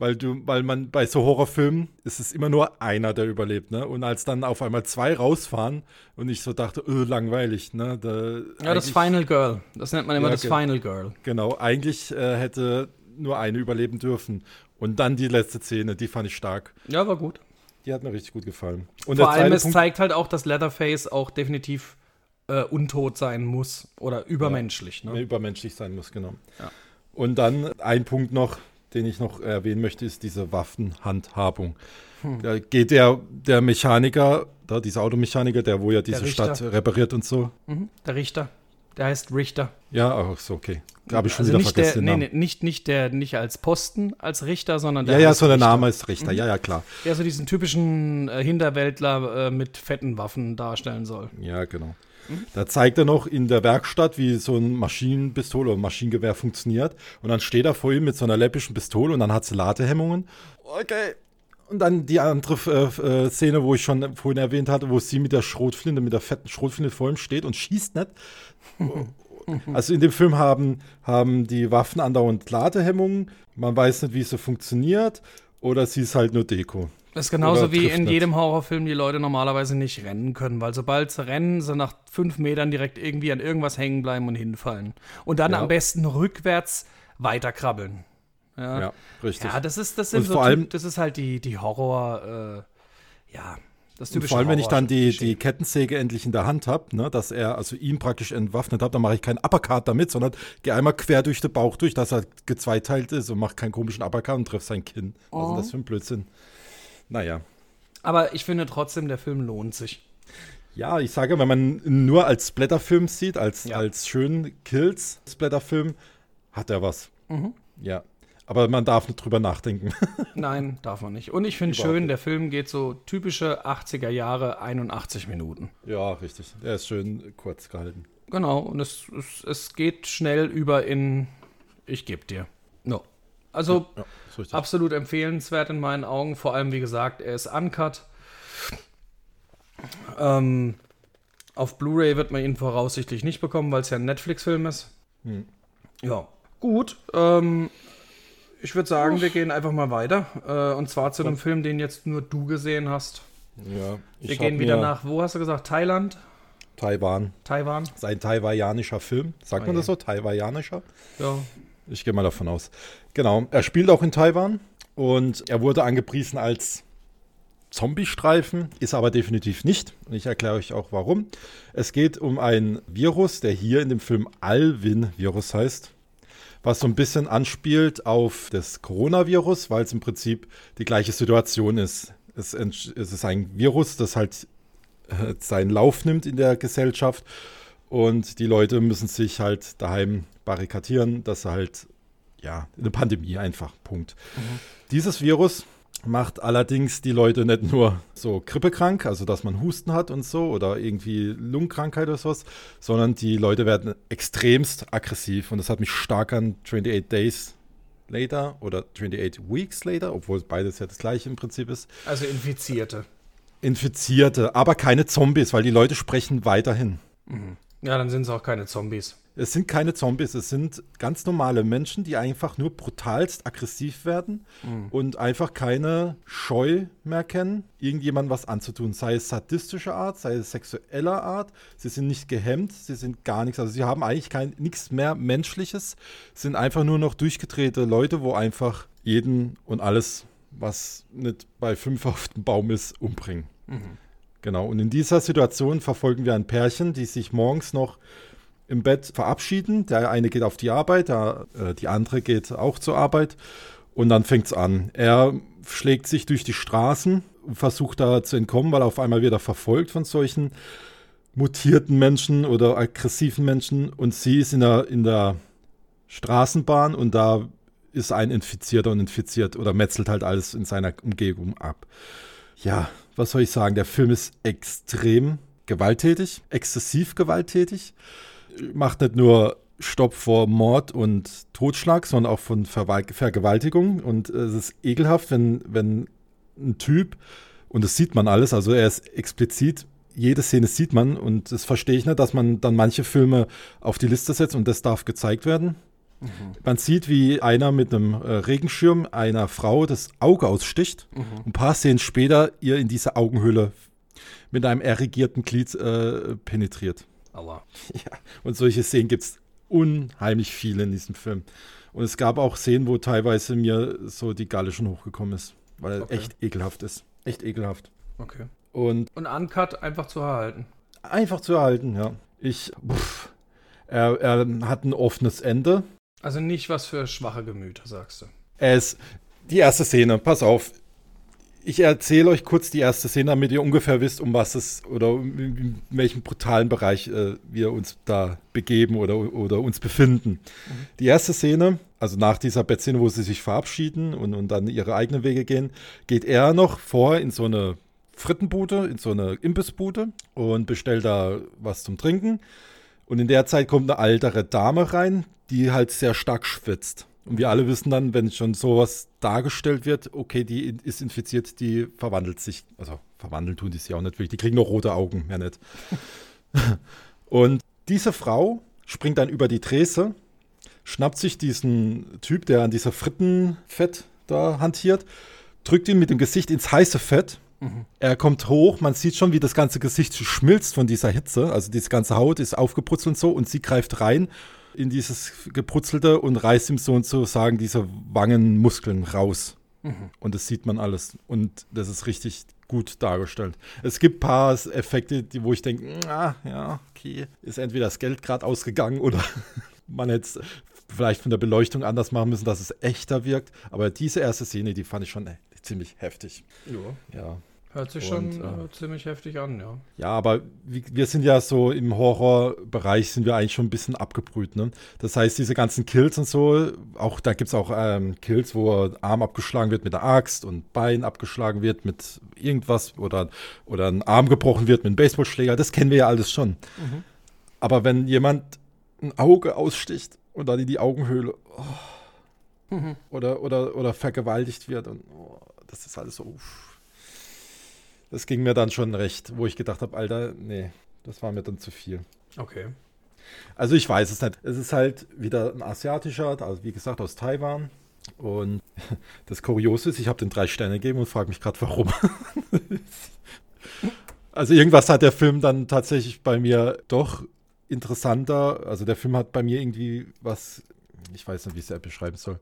Weil du, weil man bei so Horrorfilmen ist es immer nur einer, der überlebt, ne? Und als dann auf einmal zwei rausfahren und ich so dachte, öh, langweilig, ne? Da, ja, das Final Girl. Das nennt man immer ja, das Final Girl. Genau, eigentlich äh, hätte nur eine überleben dürfen. Und dann die letzte Szene, die fand ich stark. Ja, war gut. Die hat mir richtig gut gefallen. Und Vor allem, es Punkt, zeigt halt auch, dass Leatherface auch definitiv äh, untot sein muss oder übermenschlich. Ja, ne? Übermenschlich sein muss, genau. Ja. Und dann ein Punkt noch, den ich noch erwähnen möchte, ist diese Waffenhandhabung. Hm. Da geht der, der Mechaniker, da, dieser Automechaniker, der wo ja diese Stadt repariert und so. Mhm. Der Richter. Der heißt Richter. Ja, auch so, okay. Habe ich schon also wieder nicht vergessen. Der, nee, nee, nicht, nicht, der, nicht als Posten, als Richter, sondern der. Ja, ja, so der Name ist Richter, mhm. ja, ja, klar. Der so diesen typischen äh, Hinterwäldler äh, mit fetten Waffen darstellen soll. Ja, genau. Da zeigt er noch in der Werkstatt, wie so ein Maschinenpistole oder Maschinengewehr funktioniert. Und dann steht er vor ihm mit so einer läppischen Pistole und dann hat sie Ladehemmungen. Okay. Und dann die andere äh, äh, Szene, wo ich schon vorhin erwähnt hatte, wo sie mit der Schrotflinte, mit der fetten Schrotflinte vor ihm steht und schießt nicht. Also in dem Film haben, haben die Waffen andauernd Ladehemmungen. Man weiß nicht, wie sie funktioniert. Oder sie ist halt nur Deko. Das ist genauso wie in nicht. jedem Horrorfilm die Leute normalerweise nicht rennen können, weil sobald sie rennen, sie nach fünf Metern direkt irgendwie an irgendwas hängen bleiben und hinfallen. Und dann ja. am besten rückwärts weiterkrabbeln. Ja. ja, richtig. Ja, das ist, das sind so vor allem, das ist halt die, die Horror, äh, ja, das typische Vor allem, wenn ich dann die, die Kettensäge endlich in der Hand habe, ne, dass er also ihn praktisch entwaffnet hat, dann mache ich keinen Uppercut damit, sondern gehe einmal quer durch den Bauch durch, dass er gezweiteilt ist und mache keinen komischen Uppercut und treffe sein Kinn. Oh. Also das für ein Blödsinn. Naja. Aber ich finde trotzdem, der Film lohnt sich. Ja, ich sage, wenn man nur als Splatterfilm sieht, als, ja. als schönen Kills-Splatterfilm, hat er was. Mhm. Ja. Aber man darf nicht drüber nachdenken. Nein, darf man nicht. Und ich finde schön, der Film geht so typische 80er Jahre, 81 Minuten. Ja, richtig. Er ist schön kurz gehalten. Genau, und es, es, es geht schnell über in Ich gebe dir. No. Also ja, ja, absolut empfehlenswert in meinen Augen. Vor allem, wie gesagt, er ist uncut. Ähm, auf Blu-ray wird man ihn voraussichtlich nicht bekommen, weil es ja ein Netflix-Film ist. Hm. Ja, gut. Ähm, ich würde sagen, Uff. wir gehen einfach mal weiter. Äh, und zwar zu einem? Film, den jetzt nur du gesehen hast. Ja. Wir gehen wieder nach, wo hast du gesagt? Thailand? Taiwan. Taiwan. Sein taiwanischer Film. Sagt oh, man das so? Taiwanischer? Ja. Ich gehe mal davon aus. Genau. Er spielt auch in Taiwan und er wurde angepriesen als Zombie-Streifen, ist aber definitiv nicht. Und ich erkläre euch auch warum. Es geht um ein Virus, der hier in dem Film Alvin-Virus heißt was so ein bisschen anspielt auf das Coronavirus, weil es im Prinzip die gleiche Situation ist. Es, ist ein Virus, das halt äh, seinen Lauf nimmt in der Gesellschaft und die Leute müssen sich halt daheim barrikadieren, dass halt, ja, eine Pandemie einfach, Punkt. Mhm. Dieses Virus macht allerdings die Leute nicht nur so grippekrank, also dass man Husten hat und so oder irgendwie Lungenkrankheit oder sowas, sondern die Leute werden extremst aggressiv und das hat mich stark an 28 Days Later oder 28 Weeks Later, obwohl beides ja das gleiche im Prinzip ist. Also Infizierte. Infizierte, aber keine Zombies, weil die Leute sprechen weiterhin. Mhm. Ja, dann sind es auch keine Zombies. Es sind keine Zombies, es sind ganz normale Menschen, die einfach nur brutalst aggressiv werden mhm. und einfach keine Scheu mehr kennen, irgendjemandem was anzutun. Sei es sadistischer Art, sei es sexueller Art. Sie sind nicht gehemmt, sie sind gar nichts. Also sie haben eigentlich kein nichts mehr Menschliches, sind einfach nur noch durchgedrehte Leute, wo einfach jeden und alles, was nicht bei fünf auf dem Baum ist, umbringen. Mhm. Genau. Und in dieser Situation verfolgen wir ein Pärchen, die sich morgens noch im Bett verabschieden. Der eine geht auf die Arbeit, der, äh, die andere geht auch zur Arbeit. Und dann fängt es an. Er schlägt sich durch die Straßen, versucht da zu entkommen, weil er auf einmal wieder verfolgt von solchen mutierten Menschen oder aggressiven Menschen. Und sie ist in der, in der Straßenbahn und da ist ein Infizierter und infiziert oder metzelt halt alles in seiner Umgebung ab. Ja, was soll ich sagen? Der Film ist extrem gewalttätig, exzessiv gewalttätig macht nicht nur Stopp vor Mord und Totschlag, sondern auch von Ver Vergewaltigung. Und es ist ekelhaft, wenn, wenn ein Typ, und das sieht man alles, also er ist explizit, jede Szene sieht man und das verstehe ich nicht, dass man dann manche Filme auf die Liste setzt und das darf gezeigt werden. Mhm. Man sieht, wie einer mit einem äh, Regenschirm einer Frau das Auge aussticht. Mhm. Ein paar Szenen später ihr in diese Augenhöhle mit einem erregierten Glied äh, penetriert. Aua. Ja, und solche Szenen gibt es unheimlich viele in diesem Film. Und es gab auch Szenen, wo teilweise mir so die Galle schon hochgekommen ist, weil er okay. echt ekelhaft ist. Echt ekelhaft. Okay. Und, und Uncut einfach zu erhalten. Einfach zu erhalten, ja. Ich, pff, er, er hat ein offenes Ende. Also nicht was für schwache Gemüter, sagst du. Ist, die erste Szene, pass auf, ich erzähle euch kurz die erste Szene, damit ihr ungefähr wisst, um was es oder in welchem brutalen Bereich äh, wir uns da begeben oder, oder uns befinden. Mhm. Die erste Szene, also nach dieser Bettszene, wo sie sich verabschieden und, und dann ihre eigenen Wege gehen, geht er noch vor in so eine Frittenbude, in so eine Imbissbude und bestellt da was zum Trinken. Und in der Zeit kommt eine ältere Dame rein, die halt sehr stark schwitzt. Und wir alle wissen dann, wenn schon sowas dargestellt wird, okay, die ist infiziert, die verwandelt sich. Also verwandeln tun die sich auch nicht wirklich. Die kriegen nur rote Augen, mehr nicht. und diese Frau springt dann über die Trese, schnappt sich diesen Typ, der an dieser Frittenfett da hantiert, drückt ihn mit dem Gesicht ins heiße Fett. Mhm. Er kommt hoch, man sieht schon, wie das ganze Gesicht schmilzt von dieser Hitze. Also diese ganze Haut ist aufgeputzt und so und sie greift rein in dieses Geprutzelte und reißt ihm sozusagen diese Wangenmuskeln raus. Mhm. Und das sieht man alles. Und das ist richtig gut dargestellt. Es gibt ein paar Effekte, die, wo ich denke, ah, ja, okay, ist entweder das Geld gerade ausgegangen oder man hätte es vielleicht von der Beleuchtung anders machen müssen, dass es echter wirkt. Aber diese erste Szene, die fand ich schon äh, ziemlich heftig. Ja. ja. Hört sich und, schon äh, ziemlich heftig an, ja. Ja, aber wir sind ja so im Horrorbereich sind wir eigentlich schon ein bisschen abgebrüht, ne? Das heißt, diese ganzen Kills und so, auch da gibt es auch ähm, Kills, wo Arm abgeschlagen wird mit der Axt und Bein abgeschlagen wird mit irgendwas oder, oder ein Arm gebrochen wird mit einem Baseballschläger, das kennen wir ja alles schon. Mhm. Aber wenn jemand ein Auge aussticht und dann in die Augenhöhle oh, mhm. oder, oder, oder vergewaltigt wird und oh, das ist alles so. Uff das ging mir dann schon recht, wo ich gedacht habe, Alter, nee, das war mir dann zu viel. Okay. Also ich weiß es nicht. Es ist halt wieder ein asiatischer, also wie gesagt aus Taiwan. Und das Kuriose ist, ich habe den drei Sterne gegeben und frage mich gerade, warum. also irgendwas hat der Film dann tatsächlich bei mir doch interessanter. Also der Film hat bei mir irgendwie was, ich weiß nicht, wie ich es beschreiben soll.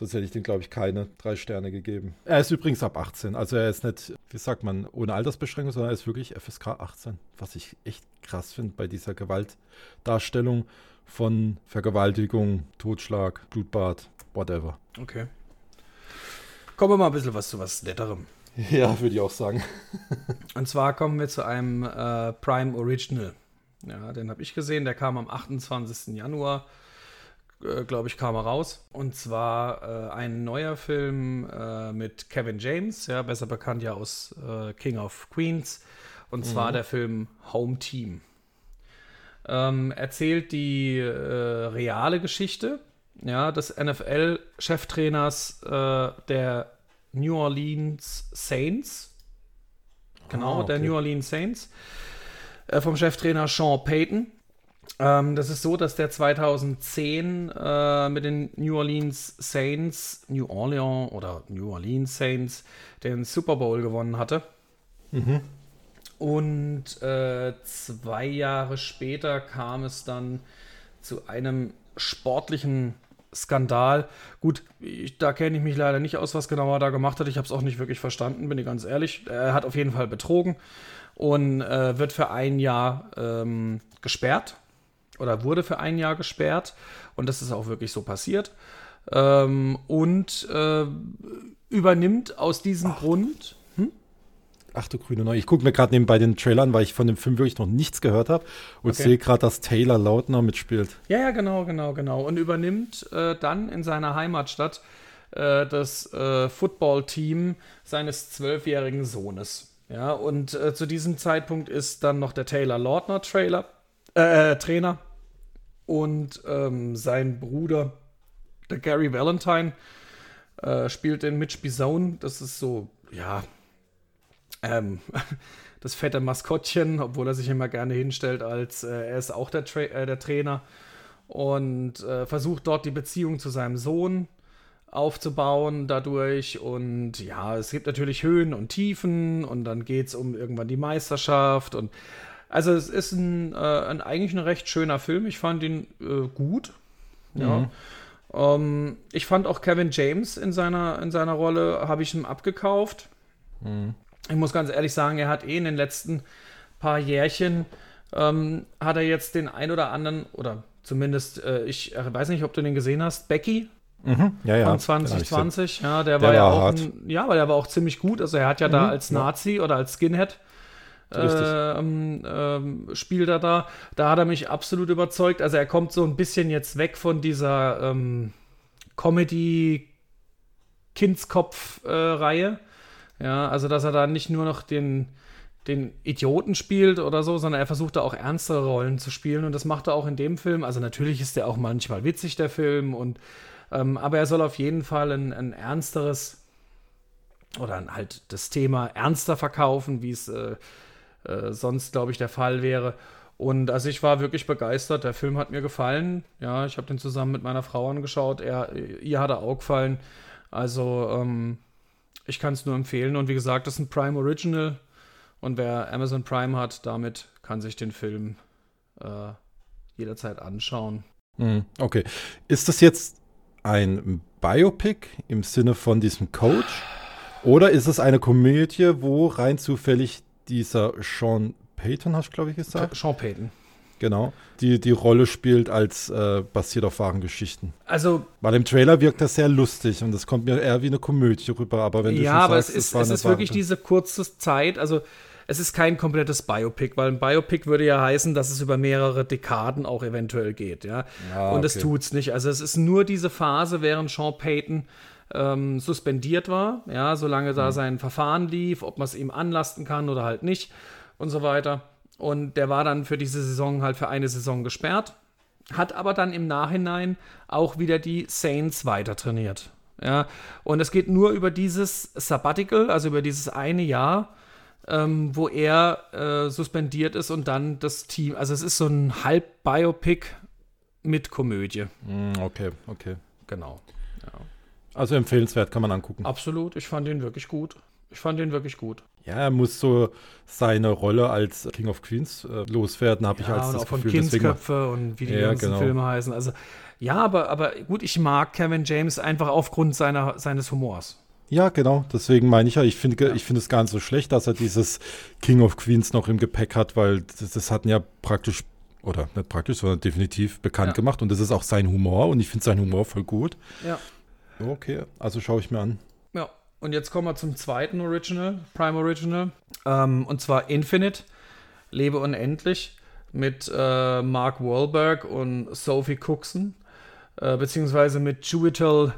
Sonst hätte ich dem, glaube ich, keine drei Sterne gegeben. Er ist übrigens ab 18. Also er ist nicht, wie sagt man, ohne Altersbeschränkung, sondern er ist wirklich FSK 18. Was ich echt krass finde bei dieser Gewaltdarstellung von Vergewaltigung, Totschlag, Blutbad, whatever. Okay. Kommen wir mal ein bisschen was zu was Netterem. Ja, würde ich auch sagen. Und zwar kommen wir zu einem äh, Prime Original. Ja, den habe ich gesehen. Der kam am 28. Januar äh, glaube ich, kam er raus. Und zwar äh, ein neuer Film äh, mit Kevin James, ja, besser bekannt ja aus äh, King of Queens. Und zwar mhm. der Film Home Team. Ähm, erzählt die äh, reale Geschichte ja, des NFL-Cheftrainers der New Orleans Saints. Genau, ah, okay. der New Orleans Saints. vom Cheftrainer Sean Payton. Ähm, das ist so, dass der 2010 äh, mit den New Orleans Saints, New Orleans oder New Orleans Saints, den Super Bowl gewonnen hatte. Mhm. Und äh, zwei Jahre später kam es dann zu einem sportlichen Skandal. Gut, ich, da kenne ich mich leider nicht aus, was genau er da gemacht hat. Ich habe es auch nicht wirklich verstanden, bin ich ganz ehrlich. Er hat auf jeden Fall betrogen und äh, wird für ein Jahr ähm, gesperrt oder wurde für ein Jahr gesperrt. Und das ist auch wirklich so passiert. Ähm, und äh, übernimmt aus diesem Ach. Grund. Hm? Ach du grüne Neue. Ich gucke mir gerade nebenbei den Trailern, weil ich von dem Film wirklich noch nichts gehört habe und okay. sehe gerade, dass Taylor Lautner mitspielt. Ja, ja, genau, genau, genau. Und übernimmt äh, dann in seiner Heimatstadt äh, das äh, Football-Team seines zwölfjährigen Sohnes. Ja, und äh, zu diesem Zeitpunkt ist dann noch der Taylor Lautner Trailer, äh, Trainer und ähm, sein Bruder, der Gary Valentine, äh, spielt den Mitch Bizone. Das ist so, ja, ähm, das fette Maskottchen, obwohl er sich immer gerne hinstellt, als äh, er ist auch der, Tra äh, der Trainer und äh, versucht dort die Beziehung zu seinem Sohn aufzubauen dadurch. Und ja, es gibt natürlich Höhen und Tiefen und dann geht es um irgendwann die Meisterschaft und also es ist ein, äh, ein, eigentlich ein recht schöner Film. Ich fand ihn äh, gut. Ja. Mhm. Ähm, ich fand auch Kevin James in seiner, in seiner Rolle, habe ich ihm abgekauft. Mhm. Ich muss ganz ehrlich sagen, er hat eh in den letzten paar Jährchen, ähm, hat er jetzt den ein oder anderen, oder zumindest, äh, ich weiß nicht, ob du den gesehen hast, Becky. Mhm. Ja, ja. Von 2020, ja, der, der war ja auch, ein, ja, weil er war auch ziemlich gut. Also er hat ja mhm. da als Nazi ja. oder als Skinhead ähm, ähm, spielt er da. Da hat er mich absolut überzeugt. Also er kommt so ein bisschen jetzt weg von dieser ähm, Comedy-Kindskopf-Reihe. Äh, ja, also dass er da nicht nur noch den, den Idioten spielt oder so, sondern er versucht da auch ernstere Rollen zu spielen und das macht er auch in dem Film. Also natürlich ist der auch manchmal witzig, der Film, und ähm, aber er soll auf jeden Fall ein, ein ernsteres oder halt das Thema ernster verkaufen, wie es äh, äh, sonst, glaube ich, der Fall wäre. Und also ich war wirklich begeistert. Der Film hat mir gefallen. Ja, ich habe den zusammen mit meiner Frau angeschaut. Er, ihr hat er auch gefallen. Also ähm, ich kann es nur empfehlen. Und wie gesagt, das ist ein Prime Original. Und wer Amazon Prime hat, damit kann sich den Film äh, jederzeit anschauen. Hm, okay. Ist das jetzt ein Biopic im Sinne von diesem Coach? Oder ist es eine Komödie, wo rein zufällig dieser Sean Payton, hast du, glaube ich, gesagt? Sean Payton. genau, die die Rolle spielt als äh, basiert auf wahren Geschichten. Also. Weil im Trailer wirkt das sehr lustig und das kommt mir eher wie eine Komödie rüber, aber wenn du ja, aber sagst, es ist, es ist wirklich diese kurze Zeit, also es ist kein komplettes Biopic, weil ein Biopic würde ja heißen, dass es über mehrere Dekaden auch eventuell geht, ja. ja und es tut es nicht. Also es ist nur diese Phase, während Sean Payton ähm, suspendiert war, ja, solange da mhm. sein Verfahren lief, ob man es ihm anlasten kann oder halt nicht und so weiter. Und der war dann für diese Saison halt für eine Saison gesperrt, hat aber dann im Nachhinein auch wieder die Saints weiter trainiert. Ja, und es geht nur über dieses Sabbatical, also über dieses eine Jahr, ähm, wo er äh, suspendiert ist und dann das Team. Also es ist so ein Halb-Biopic mit Komödie. Mm, okay, okay. Genau. Ja. Also empfehlenswert, kann man angucken. Absolut, ich fand ihn wirklich gut. Ich fand ihn wirklich gut. Ja, er muss so seine Rolle als King of Queens äh, loswerden, habe ja, ich als und das auch von Gefühl. Kindsköpfe und wie die ja, ganzen genau. Filme heißen. Also ja, aber, aber gut, ich mag Kevin James einfach aufgrund seiner, seines Humors. Ja, genau. Deswegen meine ich ja, ich finde ja. ich finde es gar nicht so schlecht, dass er dieses King of Queens noch im Gepäck hat, weil das, das hatten ja praktisch, oder nicht praktisch, sondern definitiv bekannt ja. gemacht. Und das ist auch sein Humor und ich finde seinen Humor voll gut. Ja. Okay, also schaue ich mir an. Ja, und jetzt kommen wir zum zweiten Original, Prime Original. Ähm, und zwar Infinite, Lebe unendlich, mit äh, Mark Wahlberg und Sophie Cookson, äh, beziehungsweise mit Juvital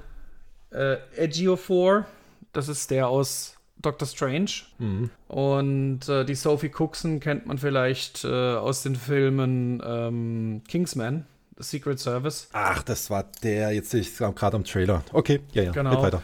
äh, Ejiofor das ist der aus Doctor Strange. Mhm. Und äh, die Sophie Cookson kennt man vielleicht äh, aus den Filmen ähm, Kingsman, Secret Service. Ach, das war der, jetzt sehe ich es gerade am Trailer. Okay, ja, ja, genau. weiter.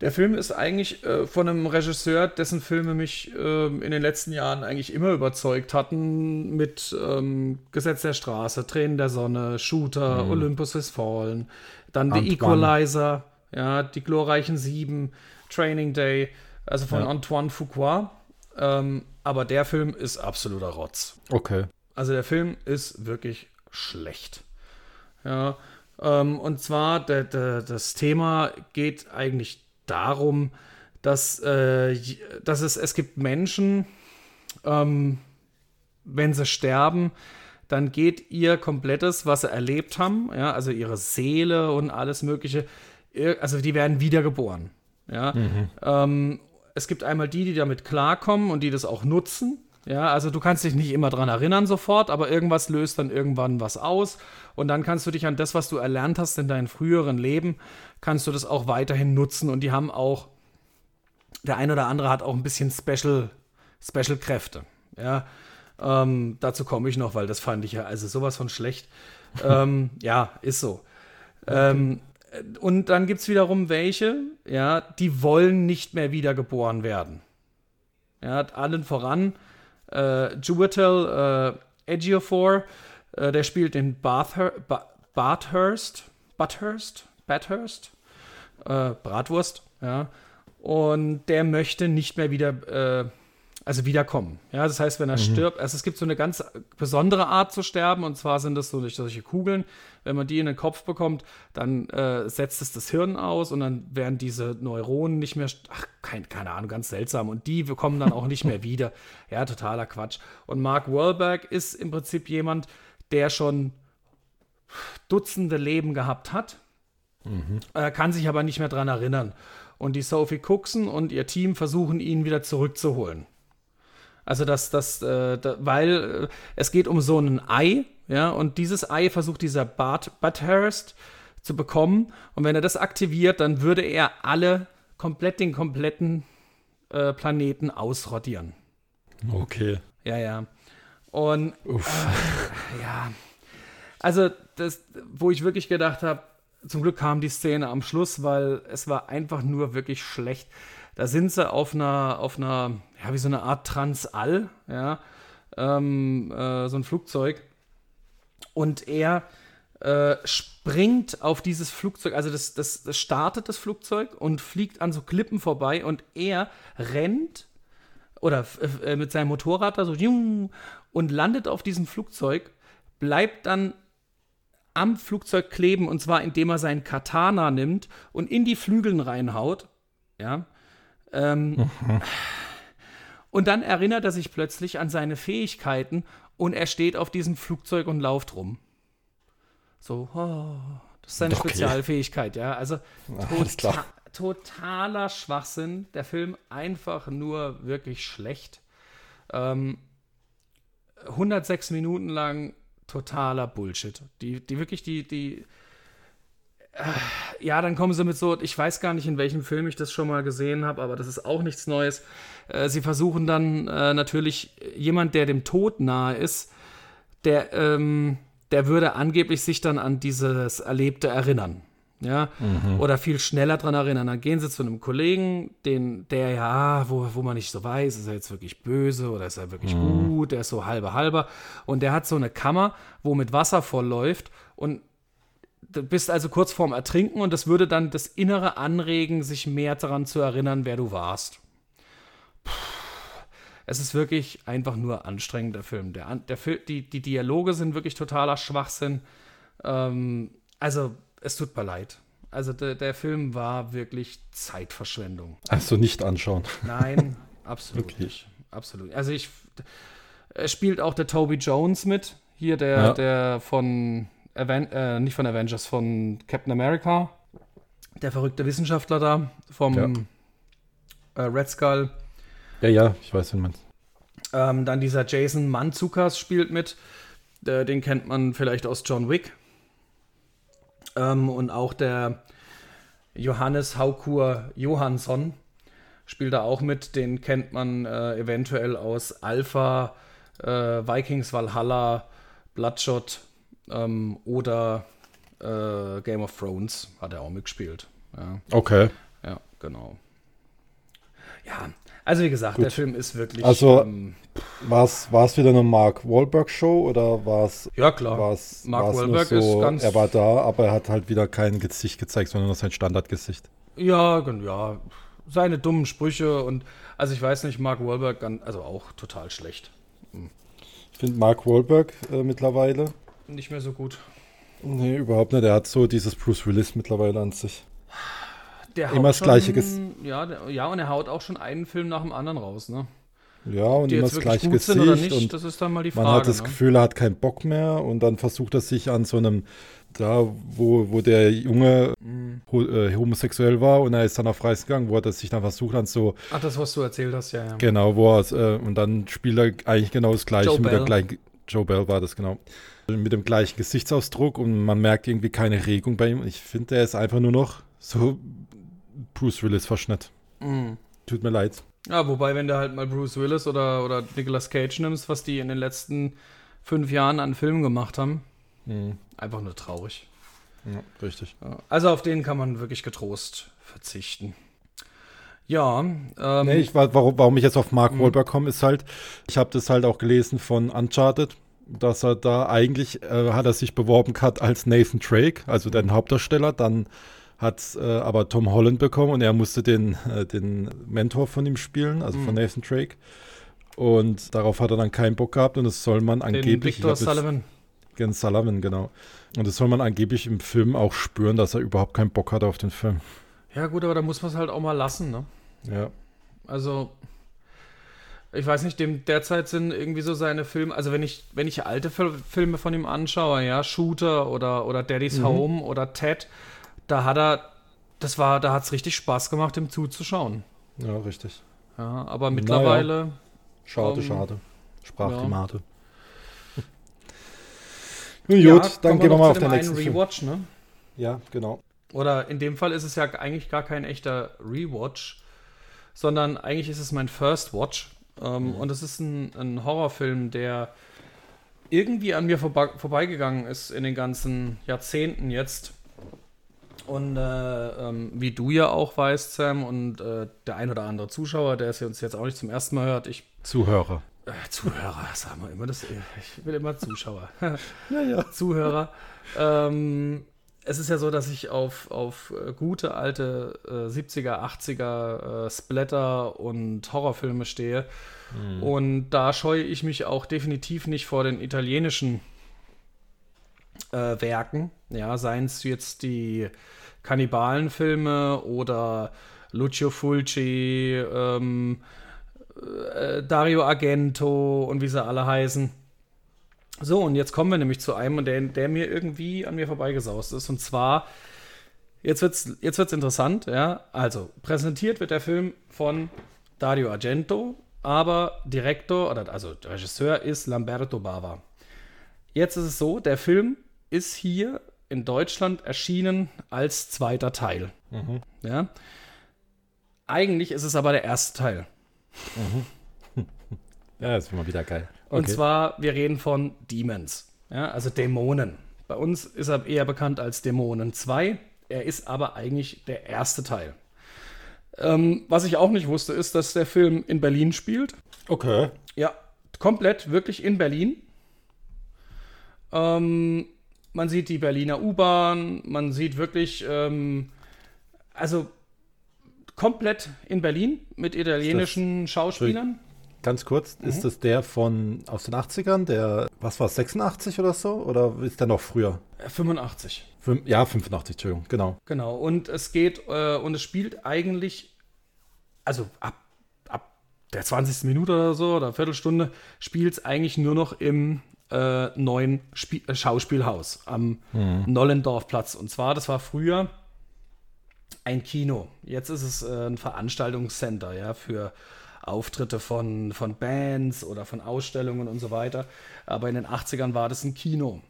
Der Film ist eigentlich äh, von einem Regisseur, dessen Filme mich äh, in den letzten Jahren eigentlich immer überzeugt hatten, mit ähm, Gesetz der Straße, Tränen der Sonne, Shooter, mhm. Olympus is Fallen, dann The Equalizer, ja, die glorreichen Sieben, Training Day, also von ja. Antoine Fuqua. Ähm, aber der Film ist absoluter Rotz. Okay. Also der Film ist wirklich schlecht. Ja. Ähm, und zwar, das Thema geht eigentlich darum, dass, äh, dass es, es gibt Menschen, ähm, wenn sie sterben, dann geht ihr komplettes, was sie erlebt haben, ja, also ihre Seele und alles Mögliche, also die werden wiedergeboren. Ja? Mhm. Ähm, es gibt einmal die, die damit klarkommen und die das auch nutzen. Ja, also du kannst dich nicht immer dran erinnern sofort, aber irgendwas löst dann irgendwann was aus und dann kannst du dich an das, was du erlernt hast in deinem früheren Leben, kannst du das auch weiterhin nutzen und die haben auch, der ein oder andere hat auch ein bisschen Special, Special Kräfte. Ja, ähm, dazu komme ich noch, weil das fand ich ja also sowas von schlecht. ähm, ja, ist so. Ähm, und dann gibt es wiederum welche, ja, die wollen nicht mehr wiedergeboren werden. Ja, allen voran äh, Juvital äh, Ejiofor, äh, der spielt in Bathur ba Bathurst, Bathurst, Bathurst, äh, Bratwurst, ja, und der möchte nicht mehr wieder äh, also wiederkommen. Ja, das heißt, wenn er mhm. stirbt, also es gibt so eine ganz besondere Art zu sterben, und zwar sind das so durch solche Kugeln. Wenn man die in den Kopf bekommt, dann äh, setzt es das Hirn aus und dann werden diese Neuronen nicht mehr, ach, kein, keine Ahnung, ganz seltsam. Und die kommen dann auch nicht mehr wieder. Ja, totaler Quatsch. Und Mark Wahlberg ist im Prinzip jemand, der schon Dutzende Leben gehabt hat, mhm. äh, kann sich aber nicht mehr dran erinnern. Und die Sophie Cookson und ihr Team versuchen ihn wieder zurückzuholen. Also das, das, äh, da, weil äh, es geht um so ein Ei, ja, und dieses Ei versucht dieser Bart Bathurst zu bekommen. Und wenn er das aktiviert, dann würde er alle komplett den kompletten äh, Planeten ausrottieren. Okay. Ja, ja. Und äh, ja, also das, wo ich wirklich gedacht habe, zum Glück kam die Szene am Schluss, weil es war einfach nur wirklich schlecht. Da sind sie auf einer, auf einer, ja, wie so eine Art Transall, ja, ähm, äh, so ein Flugzeug. Und er äh, springt auf dieses Flugzeug, also das, das, das startet das Flugzeug und fliegt an so Klippen vorbei und er rennt oder äh, mit seinem Motorrad da so und landet auf diesem Flugzeug, bleibt dann am Flugzeug kleben und zwar indem er seinen Katana nimmt und in die Flügeln reinhaut, ja, ähm, Und dann erinnert er sich plötzlich an seine Fähigkeiten und er steht auf diesem Flugzeug und lauft rum. So, oh, das ist seine okay. Spezialfähigkeit, ja. Also tota totaler Schwachsinn. Der Film einfach nur wirklich schlecht. Ähm, 106 Minuten lang totaler Bullshit. Die, die wirklich, die, die, äh, ja, dann kommen sie mit so, ich weiß gar nicht, in welchem Film ich das schon mal gesehen habe, aber das ist auch nichts Neues. Äh, sie versuchen dann äh, natürlich jemand, der dem Tod nahe ist, der, ähm, der würde angeblich sich dann an dieses Erlebte erinnern. Ja, mhm. oder viel schneller daran erinnern. Dann gehen sie zu einem Kollegen, den, der ja, wo, wo man nicht so weiß, ist er jetzt wirklich böse oder ist er wirklich mhm. gut, der ist so halber halber. Und der hat so eine Kammer, wo mit Wasser voll läuft und du bist also kurz vorm Ertrinken und das würde dann das Innere anregen, sich mehr daran zu erinnern, wer du warst. Puh. Es ist wirklich einfach nur anstrengender Film. Der, der die, die Dialoge sind wirklich totaler Schwachsinn. Ähm, also es tut mir leid. Also der, der Film war wirklich Zeitverschwendung. Also nicht anschauen. Nein, absolut nicht. Absolut. Also ich, es spielt auch der Toby Jones mit. Hier der, ja. der von, Aven äh, nicht von Avengers, von Captain America. Der verrückte Wissenschaftler da vom ja. äh, Red Skull. Ja, ja, ich weiß, wen man. Ähm, dann dieser Jason Manzukas spielt mit. Äh, den kennt man vielleicht aus John Wick. Ähm, und auch der Johannes Haukur Johansson spielt da auch mit. Den kennt man äh, eventuell aus Alpha, äh, Vikings Valhalla, Bloodshot ähm, oder äh, Game of Thrones hat er auch mitgespielt. Ja. Okay. Ja, genau. Ja, also wie gesagt, Gut. der Film ist wirklich. Also ähm, war es wieder eine Mark Wahlberg Show oder war es? Ja klar. War's, Mark war's Wahlberg so, ist ganz. Er war da, aber er hat halt wieder kein Gesicht gezeigt, sondern nur sein Standardgesicht. Ja, ja, seine dummen Sprüche und also ich weiß nicht, Mark Wahlberg, also auch total schlecht. Hm. Ich finde Mark Wahlberg äh, mittlerweile nicht mehr so gut. Nee, überhaupt nicht. Er hat so dieses Bruce Willis mittlerweile an sich der immer das schon, gleiche ja, der, ja, und er haut auch schon einen Film nach dem anderen raus, ne? Ja, und immer das gleiche Gesicht. Nicht, und das ist dann mal die Frage. Man hat das ne? Gefühl, er hat keinen Bock mehr und dann versucht er sich an so einem, da wo, wo der Junge mhm. äh, homosexuell war und er ist dann auf Reis gegangen, wo er sich dann versucht an so. Ach, das, was du erzählt hast, ja, ja. Genau, wo er, äh, und dann spielt er eigentlich genau das gleiche Joe mit Bell. der gleichen. Joe Bell war das, genau. Mit dem gleichen Gesichtsausdruck und man merkt irgendwie keine Regung bei ihm. Ich finde, er ist einfach nur noch so Bruce Willis Verschnitt. Mhm. Tut mir leid. Ja, wobei, wenn du halt mal Bruce Willis oder, oder Nicolas Cage nimmst, was die in den letzten fünf Jahren an Filmen gemacht haben, mhm. einfach nur traurig. Ja, richtig. Also auf den kann man wirklich getrost verzichten. Ja. Ähm, nee, ich, warum, warum ich jetzt auf Mark mhm. Wahlberg komme, ist halt, ich habe das halt auch gelesen von Uncharted, dass er da eigentlich, äh, hat er sich beworben hat als Nathan Drake, also den Hauptdarsteller, dann hat äh, aber Tom Holland bekommen und er musste den, äh, den Mentor von ihm spielen, also mhm. von Nathan Drake. Und darauf hat er dann keinen Bock gehabt und das soll man den angeblich. Victor Sullivan. Gen Sullivan, genau. Und das soll man angeblich im Film auch spüren, dass er überhaupt keinen Bock hat auf den Film. Ja, gut, aber da muss man es halt auch mal lassen, ne? Ja. Also, ich weiß nicht, dem derzeit sind irgendwie so seine Filme, also wenn ich, wenn ich alte Filme von ihm anschaue, ja, Shooter oder, oder Daddy's mhm. Home oder Ted, da hat er, das war, da hat es richtig Spaß gemacht, ihm zuzuschauen. Ja, richtig. Ja, aber mittlerweile. Naja. Schade, ähm, schade. Sprachklimate. Ja. Nun gut, ja, dann gehen wir mal auf den nächsten Rewatch, ne? Ja, genau. Oder in dem Fall ist es ja eigentlich gar kein echter Rewatch, sondern eigentlich ist es mein First Watch. Ähm, mhm. Und es ist ein, ein, Horrorfilm, der irgendwie an mir vorbe vorbeigegangen ist in den ganzen Jahrzehnten jetzt. Und äh, ähm, wie du ja auch weißt, Sam, und äh, der ein oder andere Zuschauer, der es uns jetzt auch nicht zum ersten Mal hört, ich. Zuhörer. Äh, Zuhörer, sagen wir immer das. Ich will immer Zuschauer. ja, ja. Zuhörer. Ähm, es ist ja so, dass ich auf, auf äh, gute alte äh, 70er, 80er äh, Splatter und Horrorfilme stehe. Mhm. Und da scheue ich mich auch definitiv nicht vor den italienischen äh, Werken. Ja, seien es jetzt die Kannibalenfilme oder Lucio Fulci, ähm, äh, Dario Argento und wie sie alle heißen. So, und jetzt kommen wir nämlich zu einem, der, der mir irgendwie an mir vorbeigesaust ist. Und zwar, jetzt wird es jetzt wird's interessant, ja. Also, präsentiert wird der Film von Dario Argento, aber Direktor, oder also Regisseur ist Lamberto Bava. Jetzt ist es so, der Film ist hier in Deutschland erschienen als zweiter Teil. Mhm. Ja. Eigentlich ist es aber der erste Teil. Mhm. Ja, ist immer wieder geil. Okay. Und zwar, wir reden von Demons, ja, also Dämonen. Bei uns ist er eher bekannt als Dämonen 2. Er ist aber eigentlich der erste Teil. Ähm, was ich auch nicht wusste, ist, dass der Film in Berlin spielt. Okay. Ja, komplett, wirklich in Berlin. Ähm, man sieht die Berliner U-Bahn, man sieht wirklich, ähm, also komplett in Berlin mit italienischen Schauspielern. Ganz kurz, mhm. ist das der von aus den 80ern, der, was war 86 oder so? Oder ist der noch früher? 85. Äh, Fün ja, 85, Entschuldigung, genau. Genau, und es geht, äh, und es spielt eigentlich, also ab, ab der 20. Minute oder so, oder Viertelstunde, spielt es eigentlich nur noch im äh, neuen Spie äh, Schauspielhaus am mhm. Nollendorfplatz. Und zwar, das war früher ein Kino. Jetzt ist es äh, ein Veranstaltungscenter, ja, für Auftritte von, von Bands oder von Ausstellungen und so weiter. Aber in den 80ern war das ein Kino.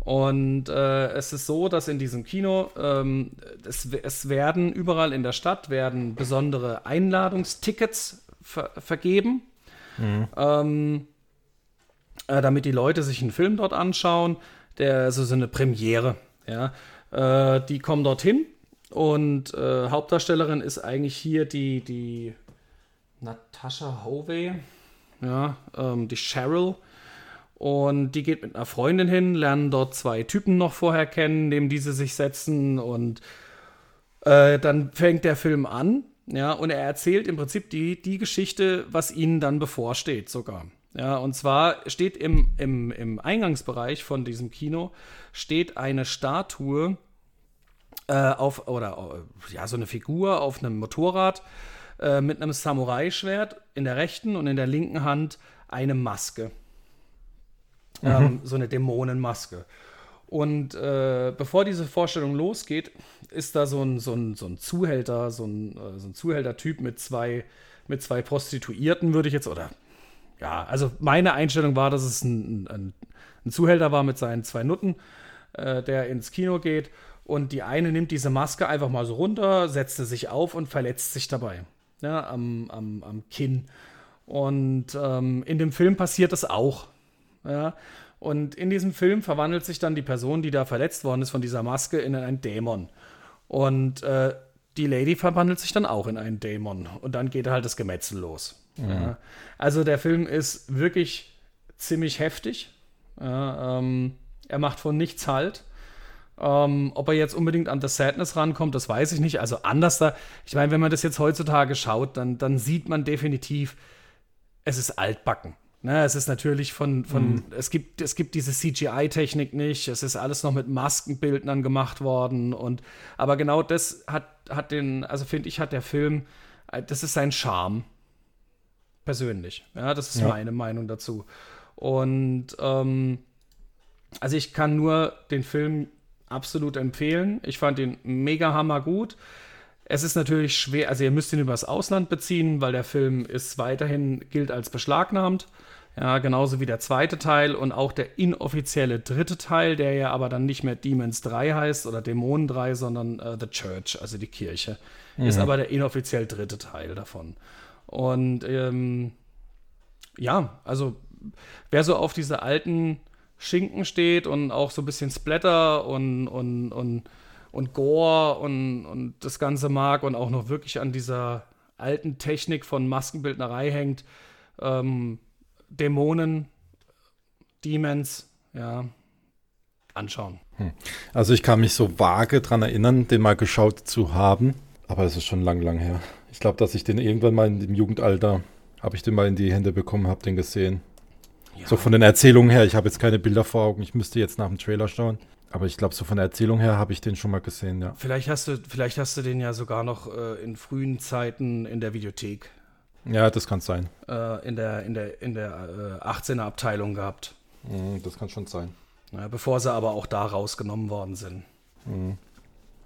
Und äh, es ist so, dass in diesem Kino ähm, es, es, werden überall in der Stadt werden besondere Einladungstickets ver vergeben. Mhm. Ähm, äh, damit die Leute sich einen Film dort anschauen. Der also so eine Premiere. Ja, äh, die kommen dorthin und äh, Hauptdarstellerin ist eigentlich hier die die Natascha Hovey, ja, ähm, die Cheryl. Und die geht mit einer Freundin hin, lernen dort zwei Typen noch vorher kennen, neben die sie sich setzen. Und äh, dann fängt der Film an. Ja, und er erzählt im Prinzip die, die Geschichte, was ihnen dann bevorsteht, sogar. Ja, und zwar steht im, im, im Eingangsbereich von diesem Kino steht eine Statue äh, auf, oder äh, ja, so eine Figur auf einem Motorrad äh, mit einem Samurai-Schwert in der rechten und in der linken Hand eine Maske. Mhm. Ähm, so eine Dämonenmaske. Und äh, bevor diese Vorstellung losgeht, ist da so ein, so ein, so ein Zuhälter, so ein, äh, so ein Zuhälter-Typ mit zwei, mit zwei Prostituierten, würde ich jetzt, oder ja, also meine Einstellung war, dass es ein, ein, ein Zuhälter war mit seinen zwei Nutten, äh, der ins Kino geht. Und die eine nimmt diese Maske einfach mal so runter, setzt sich auf und verletzt sich dabei. Ja, am, am, am Kinn. Und ähm, in dem Film passiert das auch. Ja. Und in diesem Film verwandelt sich dann die Person, die da verletzt worden ist von dieser Maske, in einen Dämon. Und äh, die Lady verwandelt sich dann auch in einen Dämon. Und dann geht halt das Gemetzel los. Mhm. Ja. Also der Film ist wirklich ziemlich heftig. Ja, ähm, er macht von nichts halt. Ähm, ob er jetzt unbedingt an The Sadness rankommt, das weiß ich nicht. Also anders da, ich meine, wenn man das jetzt heutzutage schaut, dann, dann sieht man definitiv, es ist altbacken. Ne, es ist natürlich von, von mhm. es, gibt, es gibt diese CGI-Technik nicht, es ist alles noch mit Maskenbildnern gemacht worden. Und, aber genau das hat, hat den, also finde ich, hat der Film, äh, das ist sein Charme persönlich. Ja, das ist ja. meine Meinung dazu. Und ähm, also ich kann nur den Film absolut empfehlen. Ich fand ihn mega hammer gut. Es ist natürlich schwer, also ihr müsst ihn übers Ausland beziehen, weil der Film ist weiterhin gilt als beschlagnahmt. Ja, genauso wie der zweite Teil und auch der inoffizielle dritte Teil, der ja aber dann nicht mehr Demons 3 heißt oder Dämonen 3, sondern äh, The Church, also die Kirche, mhm. ist aber der inoffiziell dritte Teil davon. Und ähm, ja, also wer so auf diese alten Schinken steht und auch so ein bisschen Splatter und, und, und, und Gore und, und das Ganze mag und auch noch wirklich an dieser alten Technik von Maskenbildnerei hängt, ähm, Dämonen, Demons, ja, anschauen. Hm. Also ich kann mich so vage daran erinnern, den mal geschaut zu haben, aber es ist schon lang, lang her. Ich glaube, dass ich den irgendwann mal im Jugendalter, habe ich den mal in die Hände bekommen, habe den gesehen. Ja. So von den Erzählungen her, ich habe jetzt keine Bilder vor Augen, ich müsste jetzt nach dem Trailer schauen. Aber ich glaube, so von der Erzählung her habe ich den schon mal gesehen, ja. Vielleicht hast du, vielleicht hast du den ja sogar noch äh, in frühen Zeiten in der Videothek Ja, das kann sein. Äh, in der, in der, in der äh, 18er Abteilung gehabt. Mhm, das kann schon sein. Ja, bevor sie aber auch da rausgenommen worden sind. Mhm.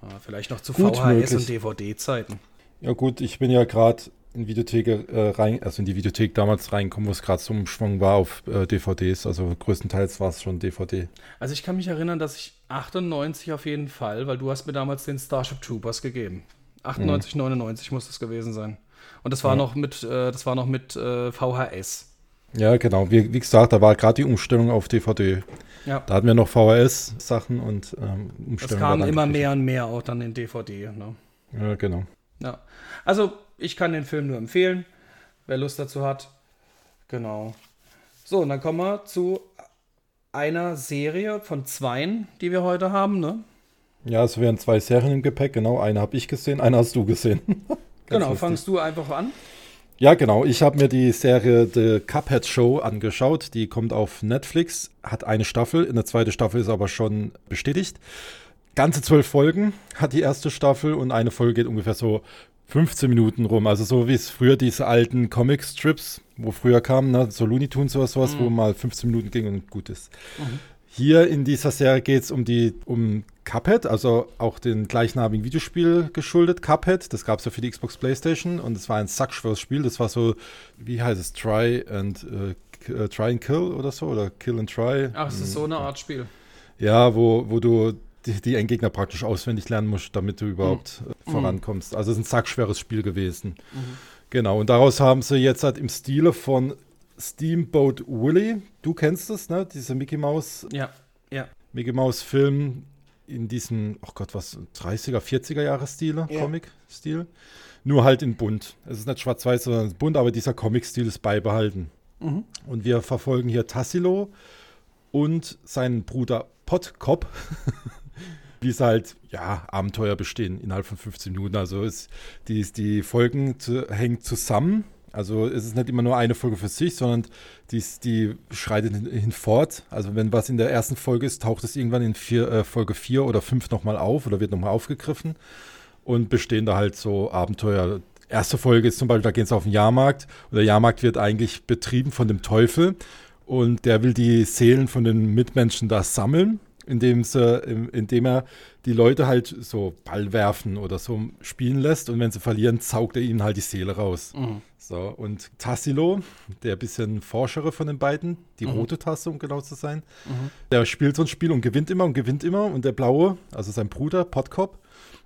Ja, vielleicht noch zu gut VHS möglich. und DVD-Zeiten. Ja gut, ich bin ja gerade in Videothek äh, rein, also in die Videothek damals reinkommen, wo es gerade so Umschwung war auf äh, DVDs. Also größtenteils war es schon DVD. Also ich kann mich erinnern, dass ich 98 auf jeden Fall, weil du hast mir damals den Starship Troopers gegeben. 98, mhm. 99 muss das gewesen sein. Und das war ja. noch mit, äh, das war noch mit äh, VHS. Ja, genau. Wie, wie gesagt, da war gerade die Umstellung auf DVD. Ja. Da hatten wir noch VHS-Sachen und ähm, Umstellung. Das kam immer mehr und mehr auch dann in DVD. Ne? Ja, genau. Ja. Also, ich kann den Film nur empfehlen, wer Lust dazu hat. Genau. So, und dann kommen wir zu einer Serie von zweien, die wir heute haben, ne? Ja, es wären zwei Serien im Gepäck, genau. Eine habe ich gesehen, eine hast du gesehen. genau, lustig. fangst du einfach an. Ja, genau. Ich habe mir die Serie The Cuphead Show angeschaut. Die kommt auf Netflix, hat eine Staffel. In der zweiten Staffel ist aber schon bestätigt. Ganze zwölf Folgen hat die erste Staffel und eine Folge geht ungefähr so 15 Minuten rum. Also so wie es früher diese alten Comic-Strips, wo früher kamen, ne? so Looney Tunes oder sowas, mhm. wo mal 15 Minuten ging und gut ist. Mhm. Hier in dieser Serie geht es um die um Cuphead, also auch den gleichnamigen Videospiel geschuldet, Cuphead. Das gab es ja für die Xbox Playstation und es war ein sackschweres Spiel. Das war so, wie heißt es, Try and uh, Try and Kill oder so oder Kill and Try. Ach, es ist so eine Art Spiel. Ja, wo, wo du die, die Endgegner praktisch auswendig lernen musst, damit du überhaupt mhm. vorankommst. Also es ist ein sackschweres Spiel gewesen. Mhm. Genau, und daraus haben sie jetzt halt im Stile von Steamboat Willie. Du kennst es, ne? Diese Mickey Mouse. Ja, ja. Mickey Mouse Film in diesem, oh Gott, was, 30er, 40er Jahre Stile, ja. Comic-Stil. Nur halt in bunt. Es ist nicht schwarz-weiß, sondern bunt, aber dieser Comic-Stil ist beibehalten. Mhm. Und wir verfolgen hier Tassilo und seinen Bruder Pottkop, wie es halt, ja, Abenteuer bestehen innerhalb von 15 Minuten. Also ist, die, die Folgen zu, hängen zusammen also es ist nicht immer nur eine Folge für sich, sondern die, die schreitet hinfort. Also wenn was in der ersten Folge ist, taucht es irgendwann in vier, äh, Folge 4 oder 5 nochmal auf oder wird nochmal aufgegriffen und bestehen da halt so Abenteuer. Erste Folge ist zum Beispiel, da gehen sie auf den Jahrmarkt und der Jahrmarkt wird eigentlich betrieben von dem Teufel und der will die Seelen von den Mitmenschen da sammeln indem, sie, indem er die Leute halt so Ball werfen oder so spielen lässt und wenn sie verlieren, saugt er ihnen halt die Seele raus. Mhm. So, und Tassilo, der bisschen Forschere von den beiden, die mhm. rote Tasse, um genau zu sein, mhm. der spielt so ein Spiel und gewinnt immer und gewinnt immer und der blaue, also sein Bruder, Potkop,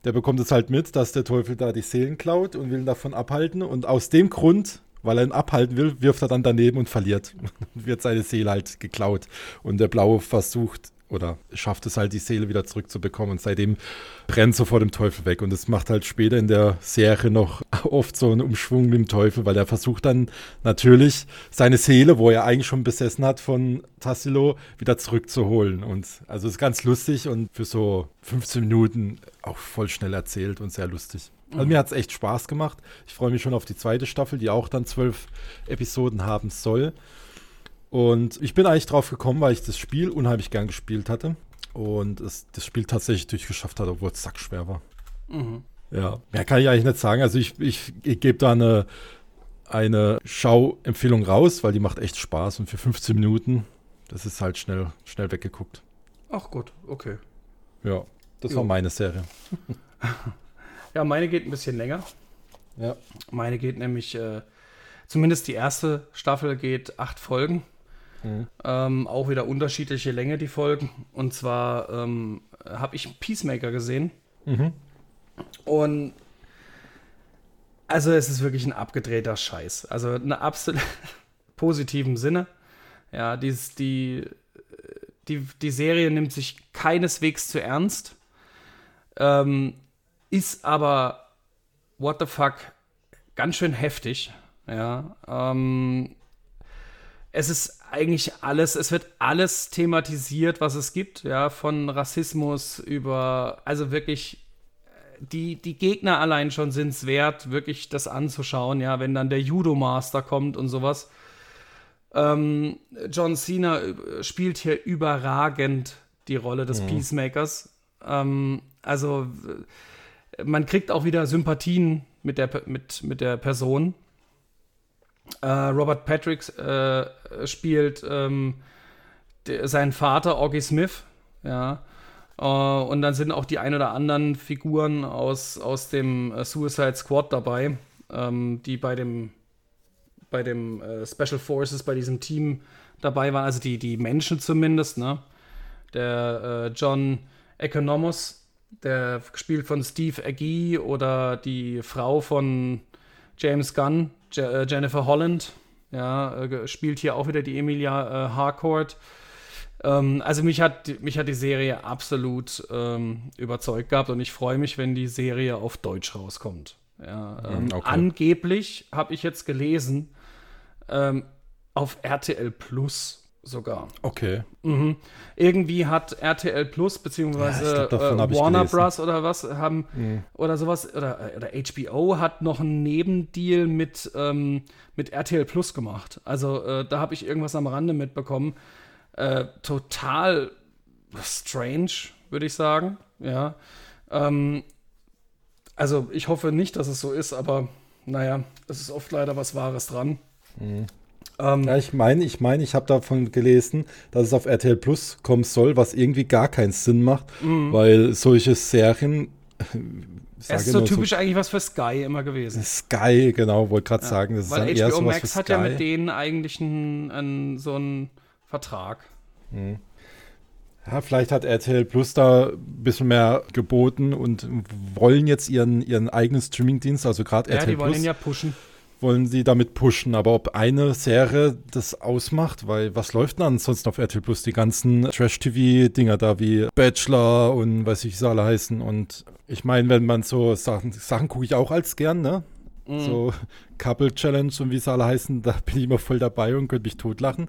der bekommt es halt mit, dass der Teufel da die Seelen klaut und will ihn davon abhalten und aus dem Grund weil er ihn abhalten will, wirft er dann daneben und verliert. wird seine Seele halt geklaut. Und der Blaue versucht oder schafft es halt, die Seele wieder zurückzubekommen. Und seitdem rennt so vor dem Teufel weg. Und es macht halt später in der Serie noch oft so einen Umschwung mit dem Teufel, weil er versucht dann natürlich seine Seele, wo er eigentlich schon besessen hat von Tassilo, wieder zurückzuholen. Und also ist ganz lustig und für so 15 Minuten auch voll schnell erzählt und sehr lustig. Also mhm. mir hat es echt Spaß gemacht. Ich freue mich schon auf die zweite Staffel, die auch dann zwölf Episoden haben soll. Und ich bin eigentlich drauf gekommen, weil ich das Spiel unheimlich gern gespielt hatte und es, das Spiel tatsächlich durchgeschafft hat, obwohl es sackschwer war. Mhm. Ja, mehr kann ich eigentlich nicht sagen. Also ich, ich, ich gebe da eine, eine Schauempfehlung raus, weil die macht echt Spaß und für 15 Minuten, das ist halt schnell, schnell weggeguckt. Ach gut, okay. Ja, das jo. war meine Serie. ja, meine geht ein bisschen länger. Ja. Meine geht nämlich, äh, zumindest die erste Staffel geht acht Folgen. Mhm. Ähm, auch wieder unterschiedliche Länge, die Folgen. Und zwar ähm, habe ich Peacemaker gesehen. Mhm. Und also es ist wirklich ein abgedrehter Scheiß. Also in absolut positiven Sinne. Ja, dies, die, die, die Serie nimmt sich keineswegs zu ernst. Ähm, ist aber, what the fuck, ganz schön heftig. Ja, ähm, es ist eigentlich alles, es wird alles thematisiert, was es gibt, ja, von Rassismus über, also wirklich, die, die Gegner allein schon sind es wert, wirklich das anzuschauen, ja, wenn dann der Judo-Master kommt und sowas. Ähm, John Cena spielt hier überragend die Rolle des mhm. Peacemakers. Ähm, also man kriegt auch wieder Sympathien mit der, mit, mit der Person. Äh, Robert Patrick äh, spielt ähm, seinen Vater, Augie Smith. Ja. Uh, und dann sind auch die ein oder anderen Figuren aus, aus dem uh, Suicide Squad dabei, ähm, die bei dem, bei dem uh, Special Forces, bei diesem Team dabei waren, also die, die Menschen zumindest, ne? Der John Economos, der gespielt von Steve Agee oder die Frau von James Gunn, Je Jennifer Holland, ja, spielt hier auch wieder die Emilia Harcourt. Ähm, also mich hat, mich hat die Serie absolut ähm, überzeugt gehabt und ich freue mich, wenn die Serie auf Deutsch rauskommt. Ja, ähm, okay. Angeblich habe ich jetzt gelesen, ähm, auf RTL Plus sogar. Okay. Mhm. Irgendwie hat RTL Plus beziehungsweise ja, glaub, äh, Warner Bros. oder was haben mhm. oder sowas oder, oder HBO hat noch einen Nebendeal mit, ähm, mit RTL Plus gemacht. Also äh, da habe ich irgendwas am Rande mitbekommen. Äh, total strange, würde ich sagen. Ja. Ähm, also ich hoffe nicht, dass es so ist, aber naja, es ist oft leider was Wahres dran. Mhm. Ähm, ja, ich meine, ich meine, ich habe davon gelesen, dass es auf RTL Plus kommen soll, was irgendwie gar keinen Sinn macht, mhm. weil solche Serien. Es ist so typisch so, eigentlich was für Sky immer gewesen. Sky, genau, wollte gerade ja, sagen. Das weil ist HBO eher Max hat ja mit denen eigentlich einen, einen, so einen Vertrag. Mhm. Ja, vielleicht hat RTL Plus da ein bisschen mehr geboten und wollen jetzt ihren, ihren eigenen Streamingdienst, also gerade ja, RTL die wollen Plus. ihn ja pushen wollen sie damit pushen. Aber ob eine Serie das ausmacht, weil was läuft denn ansonsten auf RTL Plus? Die ganzen Trash-TV-Dinger da wie Bachelor und weiß ich, wie sie alle heißen. Und ich meine, wenn man so Sachen, Sachen gucke ich auch als gern, ne? Mm. So Couple Challenge und wie sie alle heißen, da bin ich immer voll dabei und könnte mich totlachen.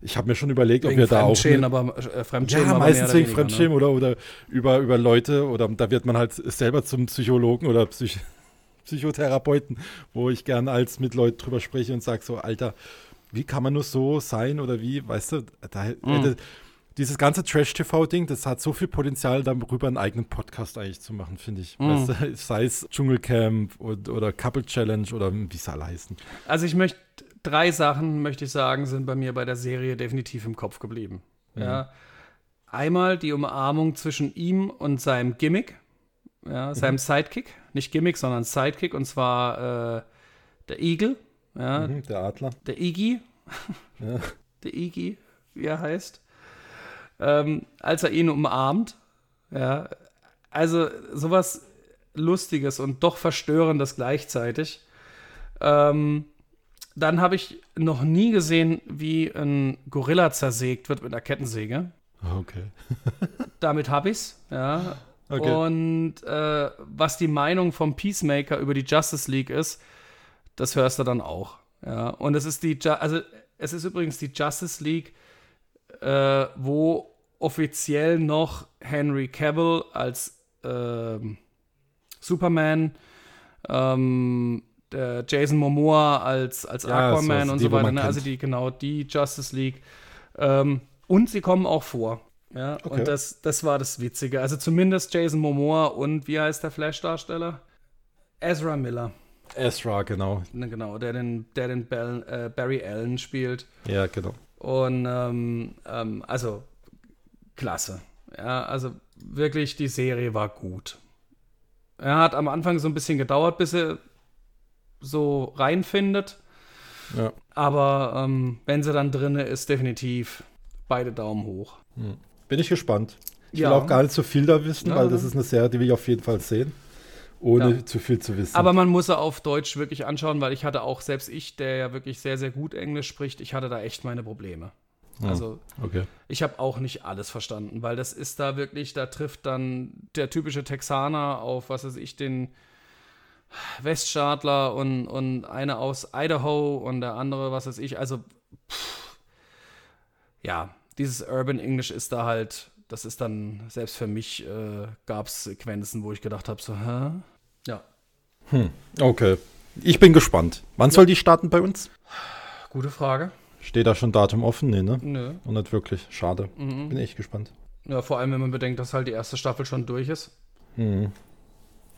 Ich habe mir schon überlegt, wegen ob wir da auch. aber äh, Fremdschämen, ja, aber meistens wegen Fremdschämen ne? oder, oder über, über Leute oder da wird man halt selber zum Psychologen oder Psych Psychotherapeuten, wo ich gern als mit Leuten drüber spreche und sage so, Alter, wie kann man nur so sein oder wie, weißt du, da mhm. dieses ganze Trash-TV-Ding, das hat so viel Potenzial, darüber einen eigenen Podcast eigentlich zu machen, finde ich. Mhm. Weißt du, sei es Dschungelcamp oder, oder Couple Challenge oder wie es alle heißen. Also ich möchte, drei Sachen, möchte ich sagen, sind bei mir bei der Serie definitiv im Kopf geblieben. Mhm. Ja. Einmal die Umarmung zwischen ihm und seinem Gimmick, ja, seinem mhm. Sidekick nicht Gimmick, sondern Sidekick, und zwar äh, der Igel. Ja, mhm, der Adler. Der Iggy. Ja. Der Iggy, wie er heißt. Ähm, als er ihn umarmt. Ja, also sowas Lustiges und doch Verstörendes gleichzeitig. Ähm, dann habe ich noch nie gesehen, wie ein Gorilla zersägt wird mit einer Kettensäge. Ah, okay. Damit habe ich es. Ja. Okay. Und äh, was die Meinung vom Peacemaker über die Justice League ist, das hörst du dann auch. Ja. Und es ist die, also es ist übrigens die Justice League, äh, wo offiziell noch Henry Cavill als äh, Superman, ähm, Jason Momoa als, als ja, Aquaman so, und so weiter. Ne? Also die, genau, die Justice League. Ähm, und sie kommen auch vor. Ja, okay. und das, das war das Witzige. Also zumindest Jason Momoa und wie heißt der Flash-Darsteller? Ezra Miller. Ezra, genau. Genau, der den, der den Bell, äh, Barry Allen spielt. Ja, genau. Und ähm, ähm, also klasse. Ja, also wirklich, die Serie war gut. Er hat am Anfang so ein bisschen gedauert, bis er so reinfindet. Ja. Aber ähm, wenn sie dann drinne ist, definitiv beide Daumen hoch. Hm. Bin ich gespannt. Ich ja. will auch gar nicht so viel da wissen, ja. weil das ist eine Serie, die will ich auf jeden Fall sehen, ohne ja. zu viel zu wissen. Aber man muss sie auf Deutsch wirklich anschauen, weil ich hatte auch, selbst ich, der ja wirklich sehr, sehr gut Englisch spricht, ich hatte da echt meine Probleme. Also, okay. ich habe auch nicht alles verstanden, weil das ist da wirklich, da trifft dann der typische Texaner auf, was weiß ich, den Weststaatler und, und eine aus Idaho und der andere, was weiß ich, also pff, ja, dieses Urban English ist da halt, das ist dann, selbst für mich äh, gab es Sequenzen, wo ich gedacht habe, so, hä? Ja. Hm, okay. Ich bin gespannt. Wann ja. soll die starten bei uns? Gute Frage. Steht da schon Datum offen? Nee, ne? Nö. Und nicht wirklich. Schade. Mhm. Bin echt gespannt. Ja, vor allem, wenn man bedenkt, dass halt die erste Staffel schon durch ist. Mhm.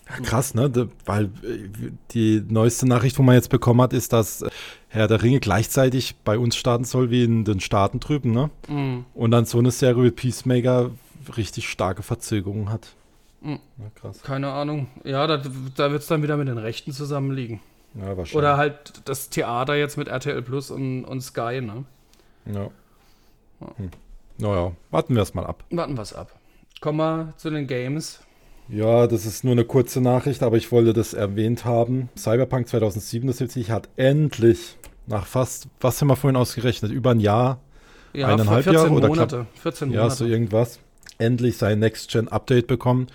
Ja, krass, ne? Weil äh, die neueste Nachricht, wo man jetzt bekommen hat, ist, dass Herr der Ringe gleichzeitig bei uns starten soll wie in den Staaten drüben, ne? Mhm. Und dann so eine Serie wie Peacemaker richtig starke Verzögerungen hat. Mhm. Ja, krass. Keine Ahnung. Ja, da, da wird es dann wieder mit den Rechten zusammenliegen. Ja, wahrscheinlich. Oder halt das Theater jetzt mit RTL Plus und, und Sky, ne? Ja. Hm. Naja, warten wir es mal ab. Warten wir es ab. Kommen wir zu den Games. Ja, das ist nur eine kurze Nachricht, aber ich wollte das erwähnt haben. Cyberpunk 2077 hat endlich nach fast, was haben wir vorhin ausgerechnet, über ein Jahr, ja, eineinhalb Jahre oder Monate, knapp, 14 Monate. Ja, so irgendwas, endlich sein Next-Gen-Update bekommen.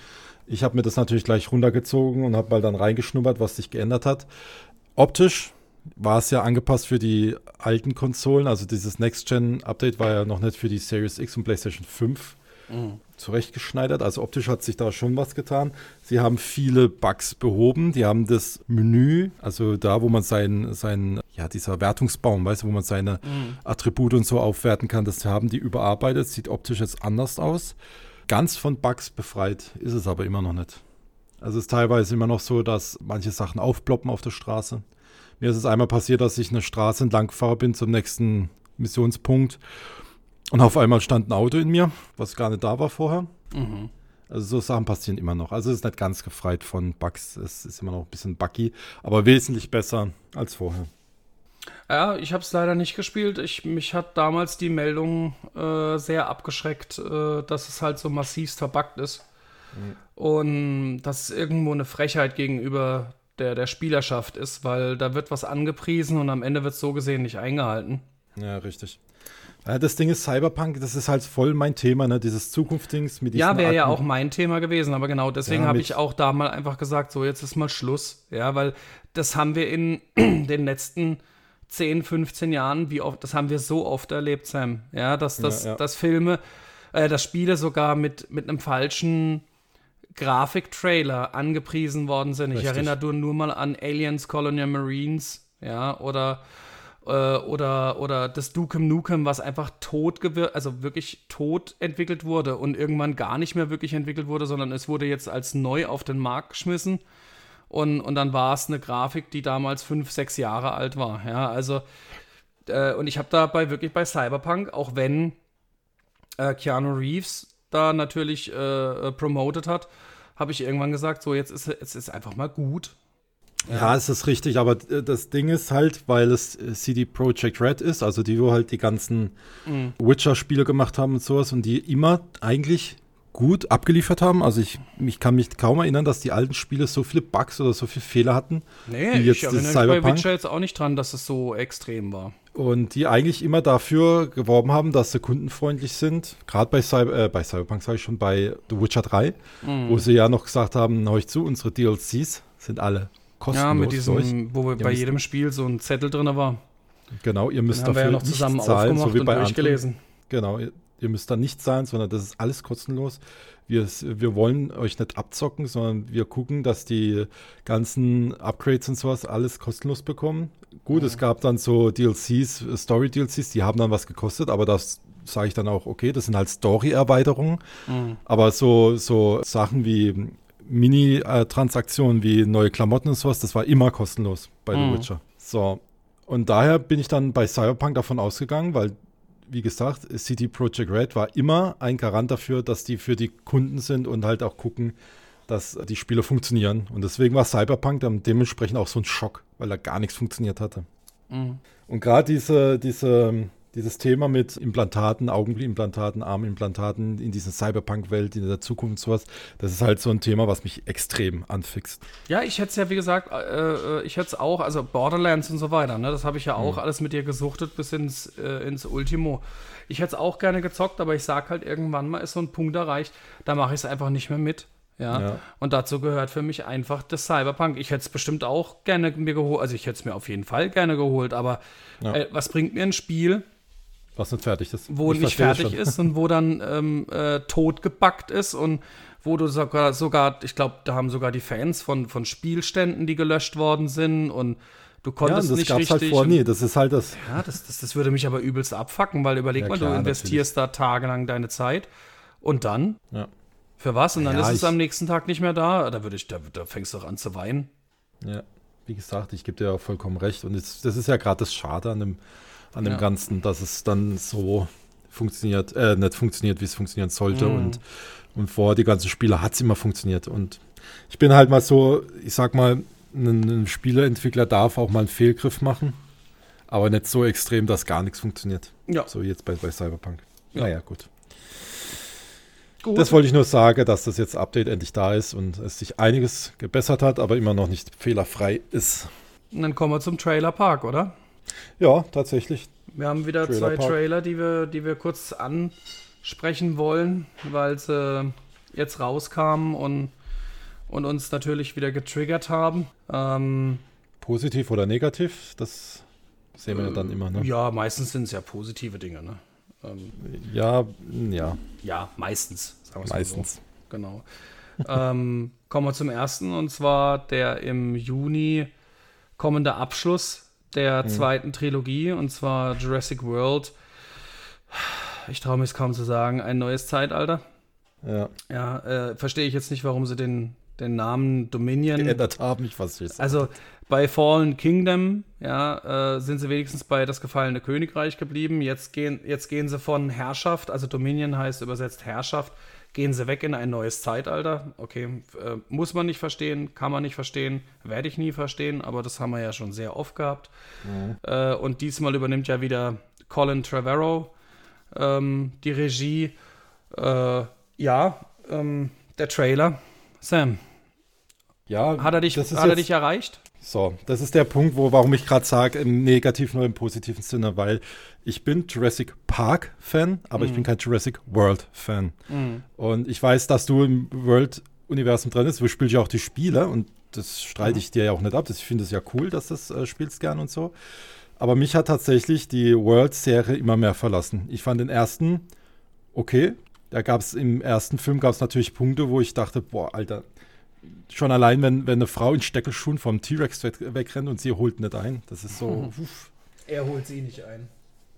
Ich habe mir das natürlich gleich runtergezogen und habe mal dann reingeschnuppert, was sich geändert hat. Optisch war es ja angepasst für die alten Konsolen, also dieses Next-Gen-Update war ja noch nicht für die Series X und PlayStation 5 mhm. Zurechtgeschneidert. Also optisch hat sich da schon was getan. Sie haben viele Bugs behoben. Die haben das Menü, also da, wo man sein, sein ja, dieser Wertungsbaum, weißt du, wo man seine mhm. Attribute und so aufwerten kann, das haben die überarbeitet. Sieht optisch jetzt anders aus. Ganz von Bugs befreit ist es aber immer noch nicht. Also es ist teilweise immer noch so, dass manche Sachen aufploppen auf der Straße. Mir ist es einmal passiert, dass ich eine Straße entlang gefahren bin zum nächsten Missionspunkt und auf einmal stand ein Auto in mir, was gar nicht da war vorher. Mhm. Also so Sachen passieren immer noch. Also es ist nicht ganz gefreit von Bugs. Es ist immer noch ein bisschen buggy, aber wesentlich besser als vorher. Ja, ich habe es leider nicht gespielt. Ich, mich hat damals die Meldung äh, sehr abgeschreckt, äh, dass es halt so massiv verbuggt ist. Mhm. Und dass es irgendwo eine Frechheit gegenüber der, der Spielerschaft ist, weil da wird was angepriesen und am Ende wird es so gesehen nicht eingehalten. Ja, richtig. Das Ding ist Cyberpunk, das ist halt voll mein Thema, ne? Dieses Zukunftsdings mit Ja, wäre ja auch mein Thema gewesen, aber genau deswegen ja, habe ich auch da mal einfach gesagt, so jetzt ist mal Schluss. Ja, weil das haben wir in den letzten 10, 15 Jahren, wie oft, das haben wir so oft erlebt, Sam. Ja, dass, dass, ja, ja. dass Filme, äh, dass Spiele sogar mit, mit einem falschen Grafiktrailer angepriesen worden sind. Richtig. Ich erinnere nur mal an Aliens Colonial Marines, ja, oder oder, oder das Dukem Nukem, was einfach tot also wirklich tot entwickelt wurde und irgendwann gar nicht mehr wirklich entwickelt wurde, sondern es wurde jetzt als neu auf den Markt geschmissen. Und, und dann war es eine Grafik, die damals fünf, sechs Jahre alt war. Ja, also, äh, und ich habe dabei wirklich bei Cyberpunk, auch wenn äh, Keanu Reeves da natürlich äh, promoted hat, habe ich irgendwann gesagt, so jetzt ist es ist einfach mal gut. Ja. ja, es ist richtig, aber äh, das Ding ist halt, weil es äh, CD Projekt Red ist, also die, wo halt die ganzen mhm. Witcher-Spiele gemacht haben und sowas und die immer eigentlich gut abgeliefert haben. Also ich, ich kann mich kaum erinnern, dass die alten Spiele so viele Bugs oder so viele Fehler hatten. Nee, wie jetzt ich erinnere mich bei Witcher jetzt auch nicht dran, dass es so extrem war. Und die eigentlich immer dafür geworben haben, dass sie kundenfreundlich sind. Gerade bei, Cyber, äh, bei Cyberpunk sage ich schon, bei The Witcher 3, mhm. wo sie ja noch gesagt haben, euch zu, unsere DLCs sind alle kostenlos. Ja, mit diesem, wo wir bei jedem Spiel so ein Zettel drin war. Genau, ihr müsst dafür ja noch zusammen zahlen, so wie bei durchgelesen. Genau, ihr, ihr, müsst da nicht zahlen, sondern das ist alles kostenlos. Wir, wir wollen euch nicht abzocken, sondern wir gucken, dass die ganzen Upgrades und sowas alles kostenlos bekommen. Gut, mhm. es gab dann so DLCs, Story-DLCs, die haben dann was gekostet, aber das sage ich dann auch, okay, das sind halt Story-Erweiterungen. Mhm. Aber so, so Sachen wie Mini-Transaktionen wie neue Klamotten und sowas, das war immer kostenlos bei mhm. The Witcher. So. Und daher bin ich dann bei Cyberpunk davon ausgegangen, weil, wie gesagt, City Project Red war immer ein Garant dafür, dass die für die Kunden sind und halt auch gucken, dass die Spiele funktionieren. Und deswegen war Cyberpunk dann dementsprechend auch so ein Schock, weil da gar nichts funktioniert hatte. Mhm. Und gerade diese, diese dieses Thema mit Implantaten, Augenimplantaten, Armimplantaten in dieser Cyberpunk-Welt, in der Zukunft sowas, das ist halt so ein Thema, was mich extrem anfixt. Ja, ich hätte es ja, wie gesagt, äh, äh ich hätte es auch, also Borderlands und so weiter, ne, das habe ich ja auch mhm. alles mit dir gesuchtet bis ins, äh, ins Ultimo. Ich hätte es auch gerne gezockt, aber ich sage halt, irgendwann mal ist so ein Punkt erreicht, da mache ich es einfach nicht mehr mit. Ja? ja? Und dazu gehört für mich einfach das Cyberpunk. Ich hätte es bestimmt auch gerne mir geholt, also ich hätte es mir auf jeden Fall gerne geholt, aber ja. äh, was bringt mir ein Spiel, was nicht fertig ist. Wo ich nicht fertig ist und wo dann ähm, äh, tot gebackt ist und wo du sogar, sogar ich glaube, da haben sogar die Fans von, von Spielständen, die gelöscht worden sind und du konntest ja, das nicht gab's halt richtig. Halt vor, nee, das ist halt das. Ja, das, das, das würde mich aber übelst abfacken, weil überleg ja, mal, klar, du investierst natürlich. da tagelang deine Zeit und dann ja. Für was? Und dann ja, ist es am nächsten Tag nicht mehr da? Da, würde ich, da, da fängst du doch an zu weinen. Ja, wie gesagt, ich gebe dir ja vollkommen recht. Und jetzt, das ist ja gerade das Schade an dem, an dem ja. Ganzen, dass es dann so funktioniert, äh, nicht funktioniert, wie es funktionieren sollte. Mhm. Und, und vor die ganzen Spiele hat es immer funktioniert. Und ich bin halt mal so, ich sag mal, ein, ein Spieleentwickler darf auch mal einen Fehlgriff machen, aber nicht so extrem, dass gar nichts funktioniert. Ja. So jetzt bei, bei Cyberpunk. Ja. Naja, gut. Gut. Das wollte ich nur sagen, dass das jetzt Update endlich da ist und es sich einiges gebessert hat, aber immer noch nicht fehlerfrei ist. Und dann kommen wir zum Trailer Park, oder? Ja, tatsächlich. Wir haben wieder Trailer zwei Park. Trailer, die wir, die wir kurz ansprechen wollen, weil sie jetzt rauskamen und, und uns natürlich wieder getriggert haben. Ähm, Positiv oder negativ, das sehen wir äh, dann immer, ne? Ja, meistens sind es ja positive Dinge, ne? Ähm, ja, ja. Ja, meistens. meistens. So. Genau. ähm, kommen wir zum ersten und zwar der im Juni kommende Abschluss der mhm. zweiten Trilogie und zwar Jurassic World. Ich traue mich es kaum zu sagen, ein neues Zeitalter. Ja. Ja, äh, verstehe ich jetzt nicht, warum sie den, den Namen Dominion geändert haben. Ich weiß nicht. Also bei Fallen Kingdom, ja, äh, sind sie wenigstens bei das gefallene Königreich geblieben. Jetzt gehen, jetzt gehen sie von Herrschaft, also Dominion heißt übersetzt Herrschaft, gehen sie weg in ein neues Zeitalter. Okay, äh, muss man nicht verstehen, kann man nicht verstehen, werde ich nie verstehen, aber das haben wir ja schon sehr oft gehabt. Mhm. Äh, und diesmal übernimmt ja wieder Colin Trevorrow ähm, die Regie. Äh, ja, ähm, der Trailer. Sam. Ja, hat er dich, hat er dich erreicht? So, das ist der Punkt, wo, warum ich gerade sage, im negativen oder im positiven Sinne, weil ich bin Jurassic Park-Fan, aber mm. ich mhm. bin kein Jurassic World-Fan. Mm. Und ich weiß, dass du im World-Universum drin bist, wo spielst du auch die Spiele und das streite ich dir ja auch nicht ab. Das, ich finde es ja cool, dass du das äh, spielst gern und so. Aber mich hat tatsächlich die World-Serie immer mehr verlassen. Ich fand den ersten okay. Da gab es im ersten Film gab es natürlich Punkte, wo ich dachte, boah, Alter, schon allein, wenn, wenn eine Frau in Steckelschuhen vom T-Rex wegrennt und sie holt nicht ein. Das ist so. Uff. Er holt sie nicht ein.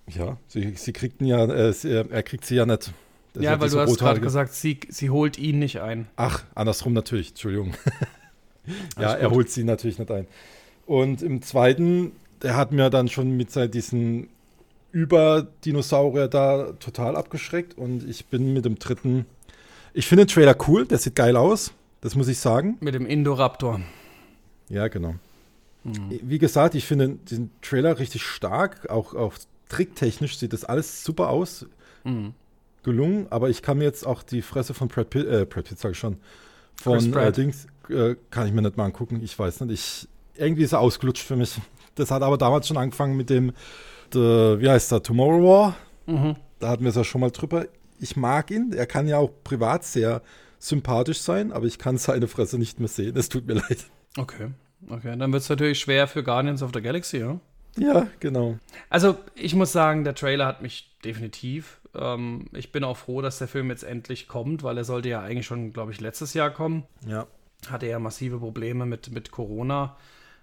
Ja, sie, sie kriegt ihn ja, äh, sie, er kriegt sie ja nicht. Das ja, weil du hast gerade gesagt, sie, sie holt ihn nicht ein. Ach, andersrum natürlich, Entschuldigung. ja, er holt sie natürlich nicht ein. Und im zweiten, der hat mir dann schon mit diesen Über-Dinosaurier da total abgeschreckt. Und ich bin mit dem dritten. Ich finde den Trailer cool, der sieht geil aus. Das muss ich sagen. Mit dem Indoraptor. Ja, genau. Mhm. Wie gesagt, ich finde den Trailer richtig stark. Auch, auch tricktechnisch sieht das alles super aus. Mhm. Gelungen. Aber ich kann mir jetzt auch die Fresse von Brad Pitt, äh, Brad Pitt sage ich schon, von äh, Dings, äh, kann ich mir nicht mal angucken. Ich weiß nicht. Ich, irgendwie ist er ausgelutscht für mich. Das hat aber damals schon angefangen mit dem, the, wie heißt der, Tomorrow War. Mhm. Da hatten wir es ja schon mal drüber. Ich mag ihn. Er kann ja auch privat sehr sympathisch sein, aber ich kann seine Fresse nicht mehr sehen. Es tut mir leid. Okay. Okay, dann wird es natürlich schwer für Guardians of the Galaxy, ja? Ja, genau. Also, ich muss sagen, der Trailer hat mich definitiv. Ähm, ich bin auch froh, dass der Film jetzt endlich kommt, weil er sollte ja eigentlich schon, glaube ich, letztes Jahr kommen. Ja. Hatte ja massive Probleme mit, mit Corona.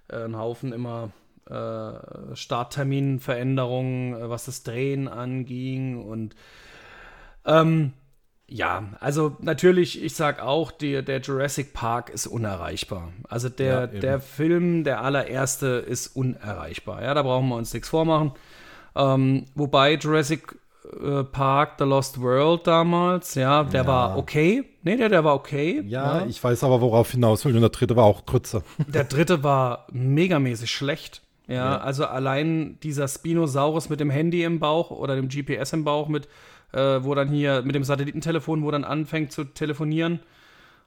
Äh, ein Haufen immer äh, Startterminveränderungen, äh, was das Drehen anging und ähm, ja, also natürlich, ich sag auch, die, der Jurassic Park ist unerreichbar. Also der, ja, der Film, der allererste, ist unerreichbar. Ja, da brauchen wir uns nichts vormachen. Ähm, wobei Jurassic äh, Park, The Lost World damals, ja, der ja. war okay. Nee, der, der war okay. Ja, ja, ich weiß aber, worauf hinaus will. Und der dritte war auch kürzer. Der dritte war megamäßig schlecht. Ja, ja, also allein dieser Spinosaurus mit dem Handy im Bauch oder dem GPS im Bauch mit äh, wo dann hier mit dem Satellitentelefon, wo dann anfängt zu telefonieren.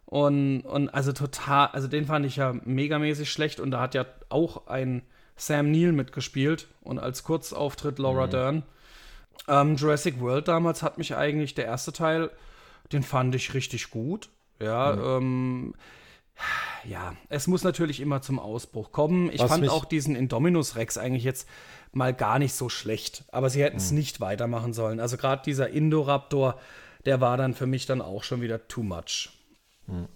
Und, und also total, also den fand ich ja megamäßig schlecht und da hat ja auch ein Sam Neill mitgespielt und als Kurzauftritt Laura mhm. Dern. Ähm, Jurassic World damals hat mich eigentlich, der erste Teil, den fand ich richtig gut. Ja, mhm. ähm, ja, es muss natürlich immer zum Ausbruch kommen. Ich Was fand auch diesen Indominus Rex eigentlich jetzt mal gar nicht so schlecht. Aber sie hätten es mhm. nicht weitermachen sollen. Also gerade dieser Indoraptor, der war dann für mich dann auch schon wieder too much. Mhm.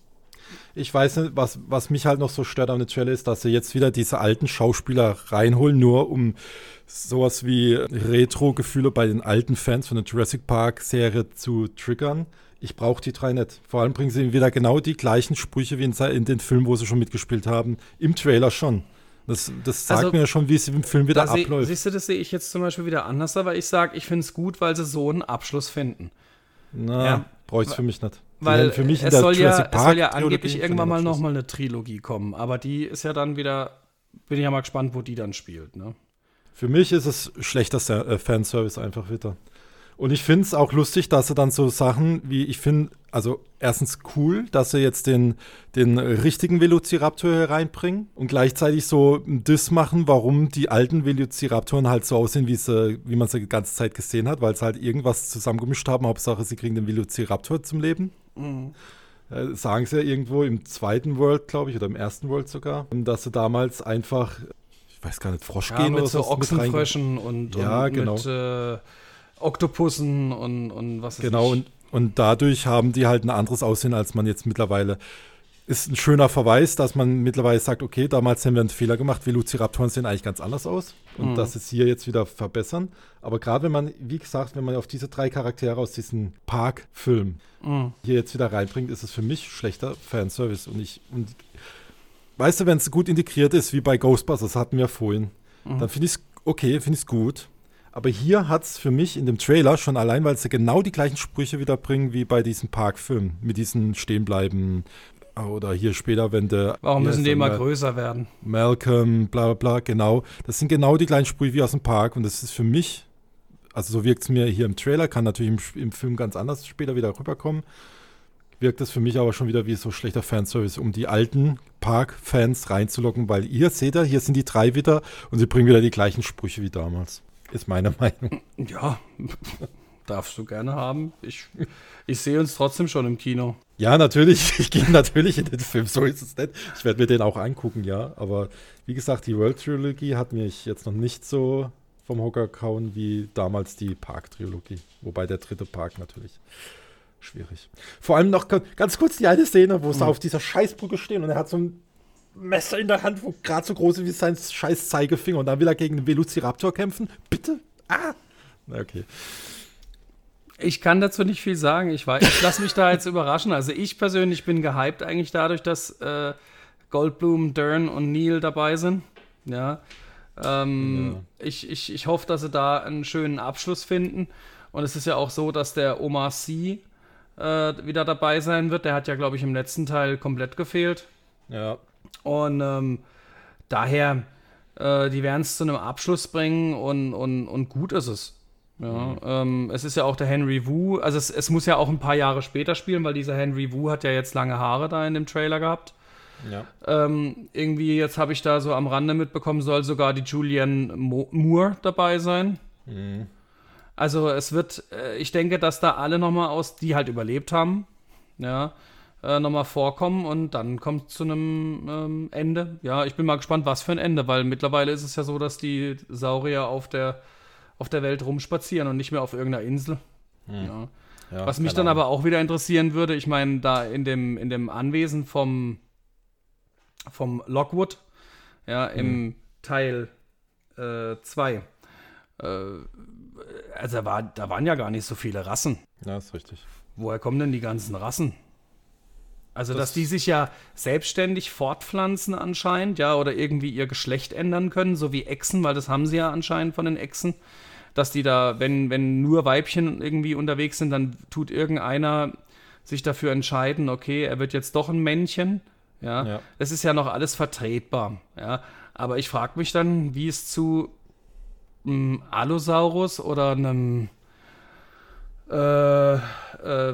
Ich weiß nicht, was, was mich halt noch so stört an der Stelle ist, dass sie jetzt wieder diese alten Schauspieler reinholen, nur um sowas wie Retro-Gefühle bei den alten Fans von der Jurassic Park-Serie zu triggern. Ich brauche die drei nicht. Vor allem bringen sie wieder genau die gleichen Sprüche wie in, in den Filmen, wo sie schon mitgespielt haben. Im Trailer schon. Das, das sagt also, mir ja schon, wie es im Film wieder abläuft. siehst du, das sehe ich jetzt zum Beispiel wieder anders, aber ich sage, ich finde es gut, weil sie so einen Abschluss finden. Na, ja. brauche ich es für mich nicht. Weil für mich es, soll ja, es soll ja angeblich irgendwann mal nochmal eine Trilogie kommen, aber die ist ja dann wieder, bin ich ja mal gespannt, wo die dann spielt. Ne? Für mich ist es schlechter äh, Fanservice einfach wieder. Und ich finde es auch lustig, dass sie dann so Sachen wie, ich finde, also erstens cool, dass sie jetzt den, den richtigen Velociraptor hereinbringen und gleichzeitig so ein Diss machen, warum die alten Velociraptoren halt so aussehen, wie, sie, wie man sie die ganze Zeit gesehen hat, weil sie halt irgendwas zusammengemischt haben. Hauptsache, sie kriegen den Velociraptor zum Leben. Mhm. Äh, sagen sie ja irgendwo im zweiten World, glaube ich, oder im ersten World sogar, dass sie damals einfach, ich weiß gar nicht, Froschgehen ja, mit oder so Ochsenfröschen und, ja, und genau. mit äh, Oktopussen und, und was ist Genau, und, und dadurch haben die halt ein anderes Aussehen, als man jetzt mittlerweile. Ist ein schöner Verweis, dass man mittlerweile sagt, okay, damals haben wir einen Fehler gemacht, Velociraptoren sehen eigentlich ganz anders aus und mhm. das ist hier jetzt wieder verbessern. Aber gerade wenn man, wie gesagt, wenn man auf diese drei Charaktere aus diesem Park-Film mhm. hier jetzt wieder reinbringt, ist es für mich schlechter Fanservice. Und ich, und weißt du, wenn es gut integriert ist, wie bei Ghostbusters, hatten wir vorhin, mhm. dann finde ich es okay, finde ich es gut. Aber hier hat es für mich in dem Trailer schon allein, weil sie genau die gleichen Sprüche wieder bringen wie bei diesem Parkfilm. Mit diesen Stehenbleiben. Oder hier später, wenn der. Warum müssen die immer größer werden? Malcolm, bla bla bla, genau. Das sind genau die gleichen Sprüche wie aus dem Park. Und das ist für mich, also so wirkt es mir hier im Trailer, kann natürlich im, im Film ganz anders später wieder rüberkommen wirkt das für mich aber schon wieder wie so schlechter Fanservice, um die alten Park-Fans reinzulocken, weil ihr seht ja, hier sind die drei wieder und sie bringen wieder die gleichen Sprüche wie damals. Ist meine Meinung. Ja, darfst du gerne haben. Ich, ich sehe uns trotzdem schon im Kino. Ja, natürlich. Ich gehe natürlich in den Film, so ist es nicht. Ich werde mir den auch angucken, ja. Aber wie gesagt, die World Trilogy hat mich jetzt noch nicht so vom Hocker kauen wie damals die Park-Trilogie. Wobei der dritte Park natürlich schwierig. Vor allem noch ganz kurz die eine Szene, wo sie mhm. auf dieser Scheißbrücke stehen und er hat so ein Messer in der Hand, wo gerade so groß ist wie sein scheiß Zeigefinger und dann will er gegen den Velociraptor kämpfen. Bitte? Ah! Okay. Ich kann dazu nicht viel sagen. Ich, ich lasse mich da jetzt überraschen. Also ich persönlich bin gehypt eigentlich dadurch, dass äh, Goldblum, Dern und Neil dabei sind. Ja. Ähm, ja. Ich, ich, ich hoffe, dass sie da einen schönen Abschluss finden. Und es ist ja auch so, dass der Omar C. Äh, wieder dabei sein wird. Der hat ja, glaube ich, im letzten Teil komplett gefehlt. Ja. Und ähm, daher, äh, die werden es zu einem Abschluss bringen und, und, und gut ist es. Ja, mhm. ähm, es ist ja auch der Henry Wu, also es, es, muss ja auch ein paar Jahre später spielen, weil dieser Henry Wu hat ja jetzt lange Haare da in dem Trailer gehabt. Ja. Ähm, irgendwie, jetzt habe ich da so am Rande mitbekommen, soll sogar die Julianne Mo Moore dabei sein. Mhm. Also es wird, äh, ich denke, dass da alle nochmal aus, die halt überlebt haben, ja, äh, nochmal vorkommen und dann kommt es zu einem ähm, Ende. Ja, ich bin mal gespannt, was für ein Ende, weil mittlerweile ist es ja so, dass die Saurier auf der, auf der Welt rumspazieren und nicht mehr auf irgendeiner Insel. Hm. Ja. Ja, was mich dann Ahnung. aber auch wieder interessieren würde, ich meine, da in dem, in dem Anwesen vom, vom Lockwood, ja, im hm. Teil 2, äh, äh, also da, war, da waren ja gar nicht so viele Rassen. Ja, ist richtig. Woher kommen denn die ganzen Rassen? Also, das dass die sich ja selbstständig fortpflanzen anscheinend, ja, oder irgendwie ihr Geschlecht ändern können, so wie Echsen, weil das haben sie ja anscheinend von den Echsen. Dass die da, wenn, wenn nur Weibchen irgendwie unterwegs sind, dann tut irgendeiner sich dafür entscheiden, okay, er wird jetzt doch ein Männchen. Ja, ja. das ist ja noch alles vertretbar. Ja, aber ich frage mich dann, wie es zu einem Allosaurus oder einem äh, äh,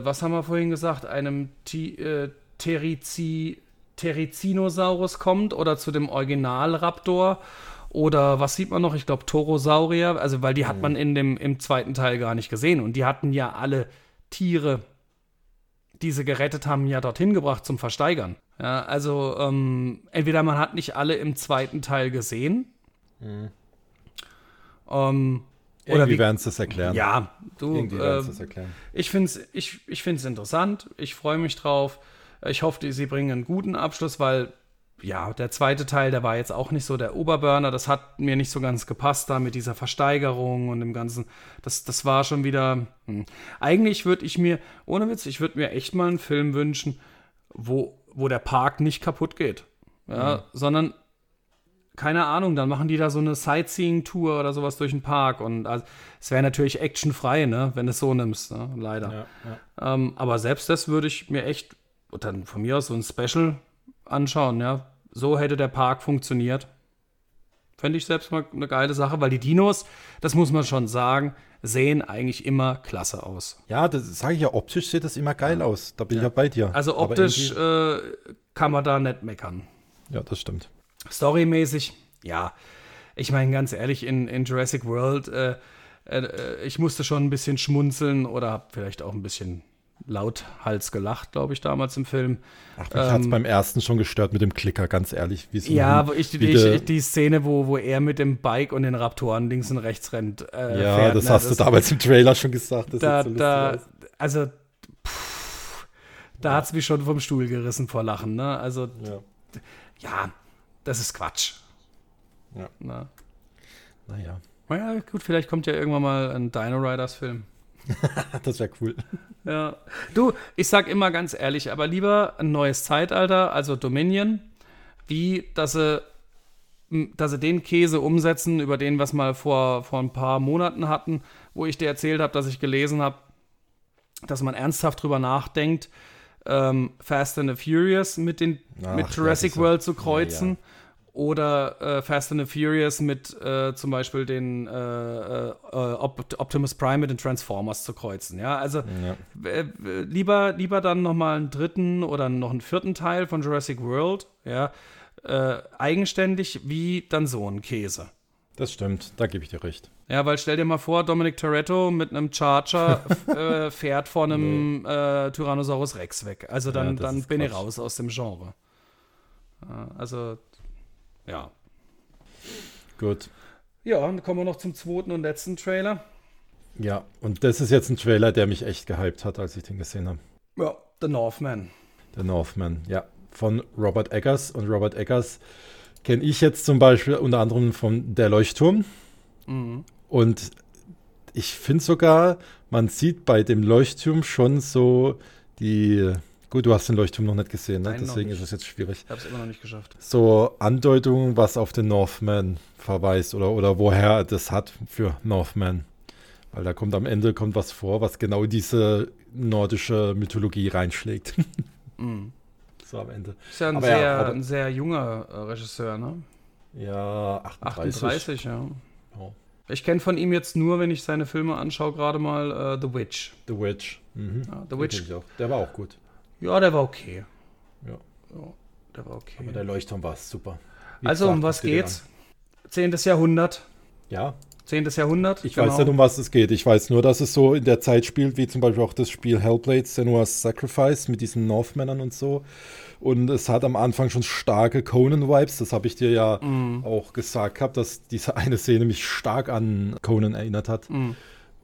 was haben wir vorhin gesagt, einem T äh, Terizi, Terizinosaurus kommt oder zu dem Originalraptor oder was sieht man noch? Ich glaube Torosaurier, also weil die hat man in dem im zweiten Teil gar nicht gesehen und die hatten ja alle Tiere, die sie gerettet haben, ja dorthin gebracht zum Versteigern. Ja, also ähm, entweder man hat nicht alle im zweiten Teil gesehen. Mhm. Ähm, oder wie werden sie das erklären? Ja, du. Irgendwie äh, das erklären. Ich finde es ich, ich interessant. Ich freue mich drauf. Ich hoffe, sie bringen einen guten Abschluss, weil ja, der zweite Teil, der war jetzt auch nicht so der Oberburner. Das hat mir nicht so ganz gepasst da mit dieser Versteigerung und dem Ganzen. Das, das war schon wieder. Hm. Eigentlich würde ich mir, ohne Witz, ich würde mir echt mal einen Film wünschen, wo, wo der Park nicht kaputt geht. Ja, mhm. sondern keine Ahnung, dann machen die da so eine Sightseeing-Tour oder sowas durch den Park. Und also, es wäre natürlich actionfrei, ne, wenn du es so nimmst, ne? leider. Ja, ja. Ähm, aber selbst das würde ich mir echt, und dann von mir aus so ein Special anschauen, ja. So hätte der Park funktioniert. Fände ich selbst mal eine geile Sache, weil die Dinos, das muss man schon sagen, sehen eigentlich immer klasse aus. Ja, das sage ich ja, optisch sieht das immer geil ja. aus. Da bin ja. ich ja bei dir. Also optisch äh, kann man da nicht meckern. Ja, das stimmt. Storymäßig, ja. Ich meine, ganz ehrlich, in, in Jurassic World, äh, äh, ich musste schon ein bisschen schmunzeln oder habe vielleicht auch ein bisschen lauthals gelacht, glaube ich, damals im Film. Ach, mich ähm, hat es beim ersten schon gestört mit dem Klicker, ganz ehrlich. Wie so ja, ich, die, ich, die Szene, wo, wo er mit dem Bike und den Raptoren links und rechts rennt. Äh, ja, fährt, das ne, hast das, du damals im Trailer schon gesagt. da, so da, also, pff, da ja. hat es mich schon vom Stuhl gerissen vor Lachen. Ne? Also, ja. ja das ist Quatsch. Ja. Na. Naja. Naja, gut, vielleicht kommt ja irgendwann mal ein Dino Riders Film. das wäre cool. Ja. Du, ich sag immer ganz ehrlich, aber lieber ein neues Zeitalter, also Dominion, wie dass sie, dass sie den Käse umsetzen, über den wir es mal vor, vor ein paar Monaten hatten, wo ich dir erzählt habe, dass ich gelesen habe, dass man ernsthaft drüber nachdenkt, ähm, Fast and the Furious mit, den, Ach, mit Jurassic World zu kreuzen. Ja, ja. Oder äh, Fast and the Furious mit äh, zum Beispiel den äh, äh Op Optimus Prime mit den Transformers zu kreuzen. Ja, also ja. lieber, lieber dann nochmal einen dritten oder noch einen vierten Teil von Jurassic World, ja, äh, eigenständig wie dann so ein Käse. Das stimmt, da gebe ich dir recht. Ja, weil stell dir mal vor, Dominic Toretto mit einem Charger äh, fährt vor einem nee. äh, Tyrannosaurus Rex weg. Also dann, ja, dann bin Quatsch. ich raus aus dem Genre. also, ja. Gut. Ja, dann kommen wir noch zum zweiten und letzten Trailer. Ja, und das ist jetzt ein Trailer, der mich echt gehypt hat, als ich den gesehen habe. Ja, The Northman. The Northman, ja. Von Robert Eggers. Und Robert Eggers kenne ich jetzt zum Beispiel unter anderem von Der Leuchtturm. Mhm. Und ich finde sogar, man sieht bei dem Leuchtturm schon so die. Gut, du hast den Leuchtturm noch nicht gesehen, ne? Nein, deswegen ist es jetzt schwierig. Ich habe es immer noch nicht geschafft. So Andeutungen, was auf den Northman verweist oder, oder woher das hat für Northman. Weil da kommt am Ende kommt was vor, was genau diese nordische Mythologie reinschlägt. Mhm. So am Ende. Ist ja ein, sehr, ja, ein sehr junger äh, Regisseur, ne? Ja, 38. 38, ja. Oh. Ich kenne von ihm jetzt nur, wenn ich seine Filme anschaue, gerade mal uh, The Witch. The Witch. Mhm. Ja, The Witch. Der war auch gut. Ja, der war okay. Ja. ja der war okay. Aber der Leuchtturm war super. Wie also, gesagt, um was geht's? Zehntes Jahrhundert. Ja. Zehntes Jahrhundert. Ich genau. weiß nicht, um was es geht. Ich weiß nur, dass es so in der Zeit spielt, wie zum Beispiel auch das Spiel Hellblade, Senua's Sacrifice mit diesen Northmännern und so. Und es hat am Anfang schon starke Conan-Vibes. Das habe ich dir ja mm. auch gesagt gehabt, dass diese eine Szene mich stark an Conan erinnert hat. Mm.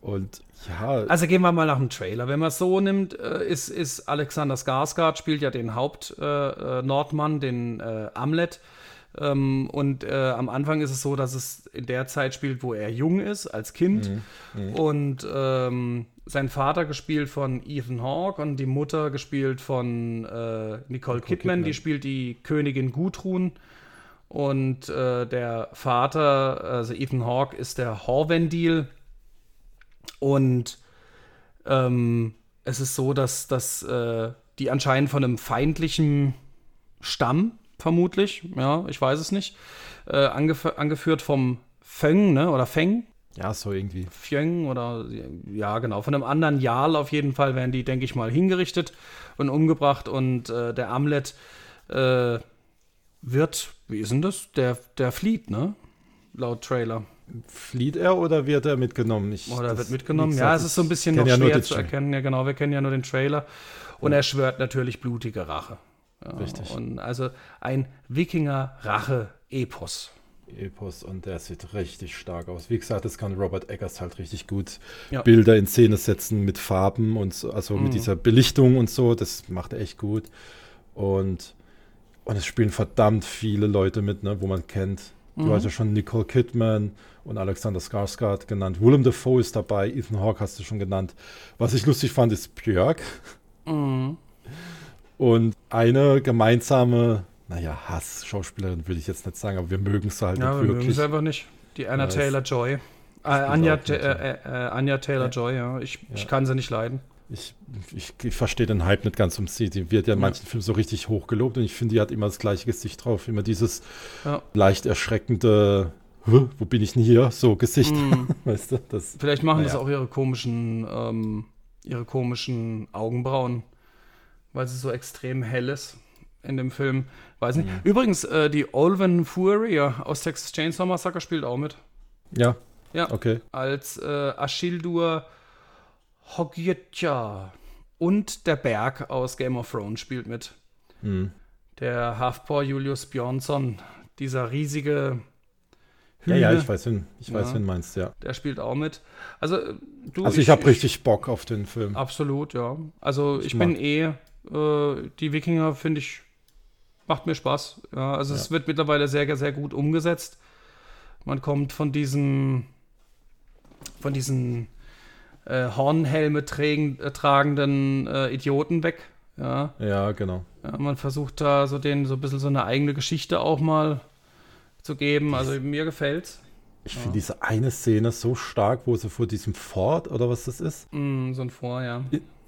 Und ja. Also gehen wir mal nach dem Trailer. Wenn man es so nimmt, äh, ist, ist Alexander Skarsgård spielt ja den Haupt-Nordmann, äh, äh den äh, Amlet. Ähm, und äh, am Anfang ist es so, dass es in der Zeit spielt, wo er jung ist, als Kind. Mhm. Mhm. Und ähm, sein Vater gespielt von Ethan Hawke und die Mutter gespielt von äh, Nicole, Nicole Kidman, Kidman, die spielt die Königin Gudrun. Und äh, der Vater, also Ethan Hawke, ist der Horvendil. Und ähm, es ist so, dass, dass äh, die anscheinend von einem feindlichen Stamm vermutlich, ja, ich weiß es nicht, äh, angef angeführt vom Feng, ne, oder Feng. Ja, so irgendwie. Feng oder, ja, genau, von einem anderen Jarl auf jeden Fall werden die, denke ich mal, hingerichtet und umgebracht und äh, der Amlet äh, wird, wie ist denn das? Der, der flieht, ne? Laut Trailer. Flieht er oder wird er mitgenommen? Ich, oder wird mitgenommen? Ja, es ist so ein bisschen noch ja schwer zu erkennen. Ja, genau, wir kennen ja nur den Trailer. Und ja. er schwört natürlich blutige Rache. Ja, Richtig. Und also ein Wikinger-Rache-Epos. Epos und der sieht richtig stark aus. Wie gesagt, das kann Robert Eggers halt richtig gut ja. Bilder in Szene setzen mit Farben und so, also mhm. mit dieser Belichtung und so. Das macht er echt gut. Und Und es spielen verdammt viele Leute mit, ne, wo man kennt. Du mhm. hast ja schon Nicole Kidman und Alexander Skarsgård genannt. Willem Dafoe ist dabei, Ethan Hawke hast du schon genannt. Was ich lustig fand, ist Björk. Mhm. Und eine gemeinsame, naja, Hass-Schauspielerin würde ich jetzt nicht sagen, aber wir mögen es halt ja, wir wirklich. mögen es einfach nicht. Die Anna ja, Taylor-Joy. Äh, Anja, äh, äh, äh, Anja Taylor-Joy, ja. Ich, ja. ich kann sie nicht leiden. Ich, ich, ich verstehe den Hype nicht ganz um sie. Die wird ja in manchen Filmen so richtig hoch gelobt und ich finde, die hat immer das gleiche Gesicht drauf. Immer dieses leicht erschreckende, wo bin ich denn hier? So Gesicht. Mm. weißt du? Das, Vielleicht machen naja. das auch ihre komischen, ähm, ihre komischen Augenbrauen, weil sie so extrem hell ist in dem Film. Weiß nicht. Mhm. Übrigens, äh, die Olven Furia aus Texas Chainsaw Massacre spielt auch mit. Ja. Ja. Okay. Als äh, Ashildur Hogyetja und der Berg aus Game of Thrones spielt mit. Mhm. Der Halfpoor Julius Björnsson, dieser riesige Hühne. Ja, ja, ich weiß, wen, ich weiß, ja, wen meinst, ja. Der spielt auch mit. Also, äh, du, also ich, ich habe richtig Bock auf den Film. Absolut, ja. Also ich, ich bin eh, äh, die Wikinger finde ich, macht mir Spaß. Ja, also ja. es wird mittlerweile sehr, sehr gut umgesetzt. Man kommt von diesem, von diesen äh, Hornhelme äh, tragenden äh, Idioten weg. Ja, ja genau. Man versucht da so den so ein bisschen so eine eigene Geschichte auch mal zu geben. Also mir gefällt's. Ich ja. finde diese eine Szene so stark, wo sie vor diesem Fort oder was das ist. Mm, so ein Fort, ja.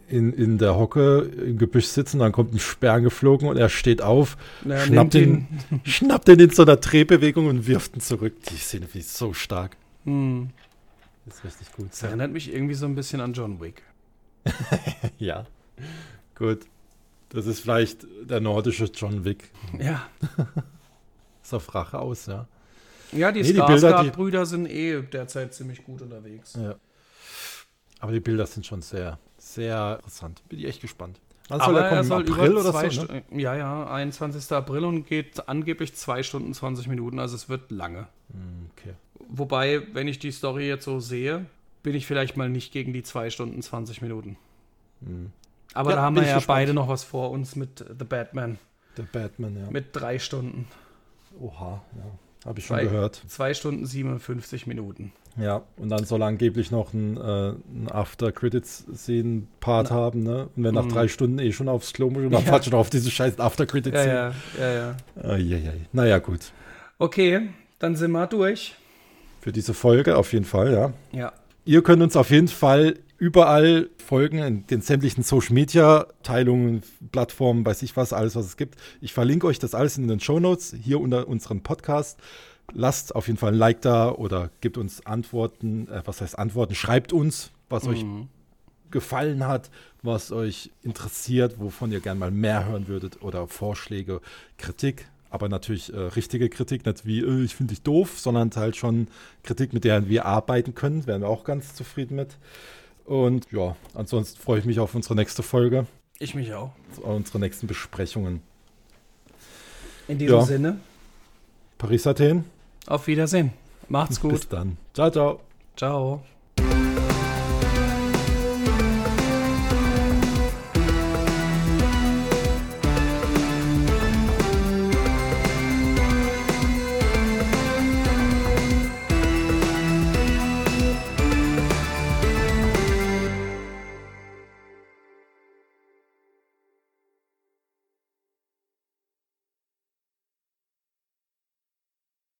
In, in der Hocke im Gebüsch sitzen, dann kommt ein Sperr geflogen und er steht auf, ja, schnappt, ihn, schnappt ihn in so einer Drehbewegung und wirft ihn zurück. Die Szene finde ich so stark. Mm. Das ist richtig gut. Das erinnert mich irgendwie so ein bisschen an John Wick. ja. Gut. Das ist vielleicht der nordische John Wick. Ja. ist auf Rache aus, ja. Ja, die nee, Skarsgård-Brüder sind eh derzeit ziemlich gut unterwegs. Ja. Aber die Bilder sind schon sehr, sehr interessant. Bin ich echt gespannt. Wann Aber soll er, er soll April zwei so, ne? Ja, ja, 21. April und geht angeblich 2 Stunden 20 Minuten, also es wird lange. Hm, okay. Wobei, wenn ich die Story jetzt so sehe, bin ich vielleicht mal nicht gegen die 2 Stunden 20 Minuten. Mhm. Aber ja, da haben wir ja gespannt. beide noch was vor uns mit The Batman. The Batman, ja. Mit drei Stunden. Oha, ja. Habe ich schon zwei, gehört. Zwei Stunden 57 Minuten. Ja, und dann soll angeblich noch ein, äh, ein After-Credits-Scene-Part haben, ne? Und wenn nach mm. drei Stunden eh schon aufs Klo muss, dann ja. schon auf diese scheiß After-Credits-Scene. Ja, ja, ja, ja. Äh, ja, ja. Naja, gut. Okay, dann sind wir durch. Für diese Folge auf jeden Fall, ja. Ja. Ihr könnt uns auf jeden Fall überall folgen, in den sämtlichen Social Media Teilungen, Plattformen, weiß ich was, alles, was es gibt. Ich verlinke euch das alles in den Show Notes hier unter unserem Podcast. Lasst auf jeden Fall ein Like da oder gebt uns Antworten. Äh, was heißt Antworten? Schreibt uns, was mhm. euch gefallen hat, was euch interessiert, wovon ihr gerne mal mehr hören würdet oder Vorschläge, Kritik. Aber natürlich äh, richtige Kritik, nicht wie, äh, ich finde dich doof, sondern halt schon Kritik, mit der wir arbeiten können. Wären wir auch ganz zufrieden mit. Und ja, ansonsten freue ich mich auf unsere nächste Folge. Ich mich auch. Unsere nächsten Besprechungen. In diesem ja. Sinne. Paris Athen. Auf Wiedersehen. Macht's gut. Bis dann. Ciao, ciao. Ciao.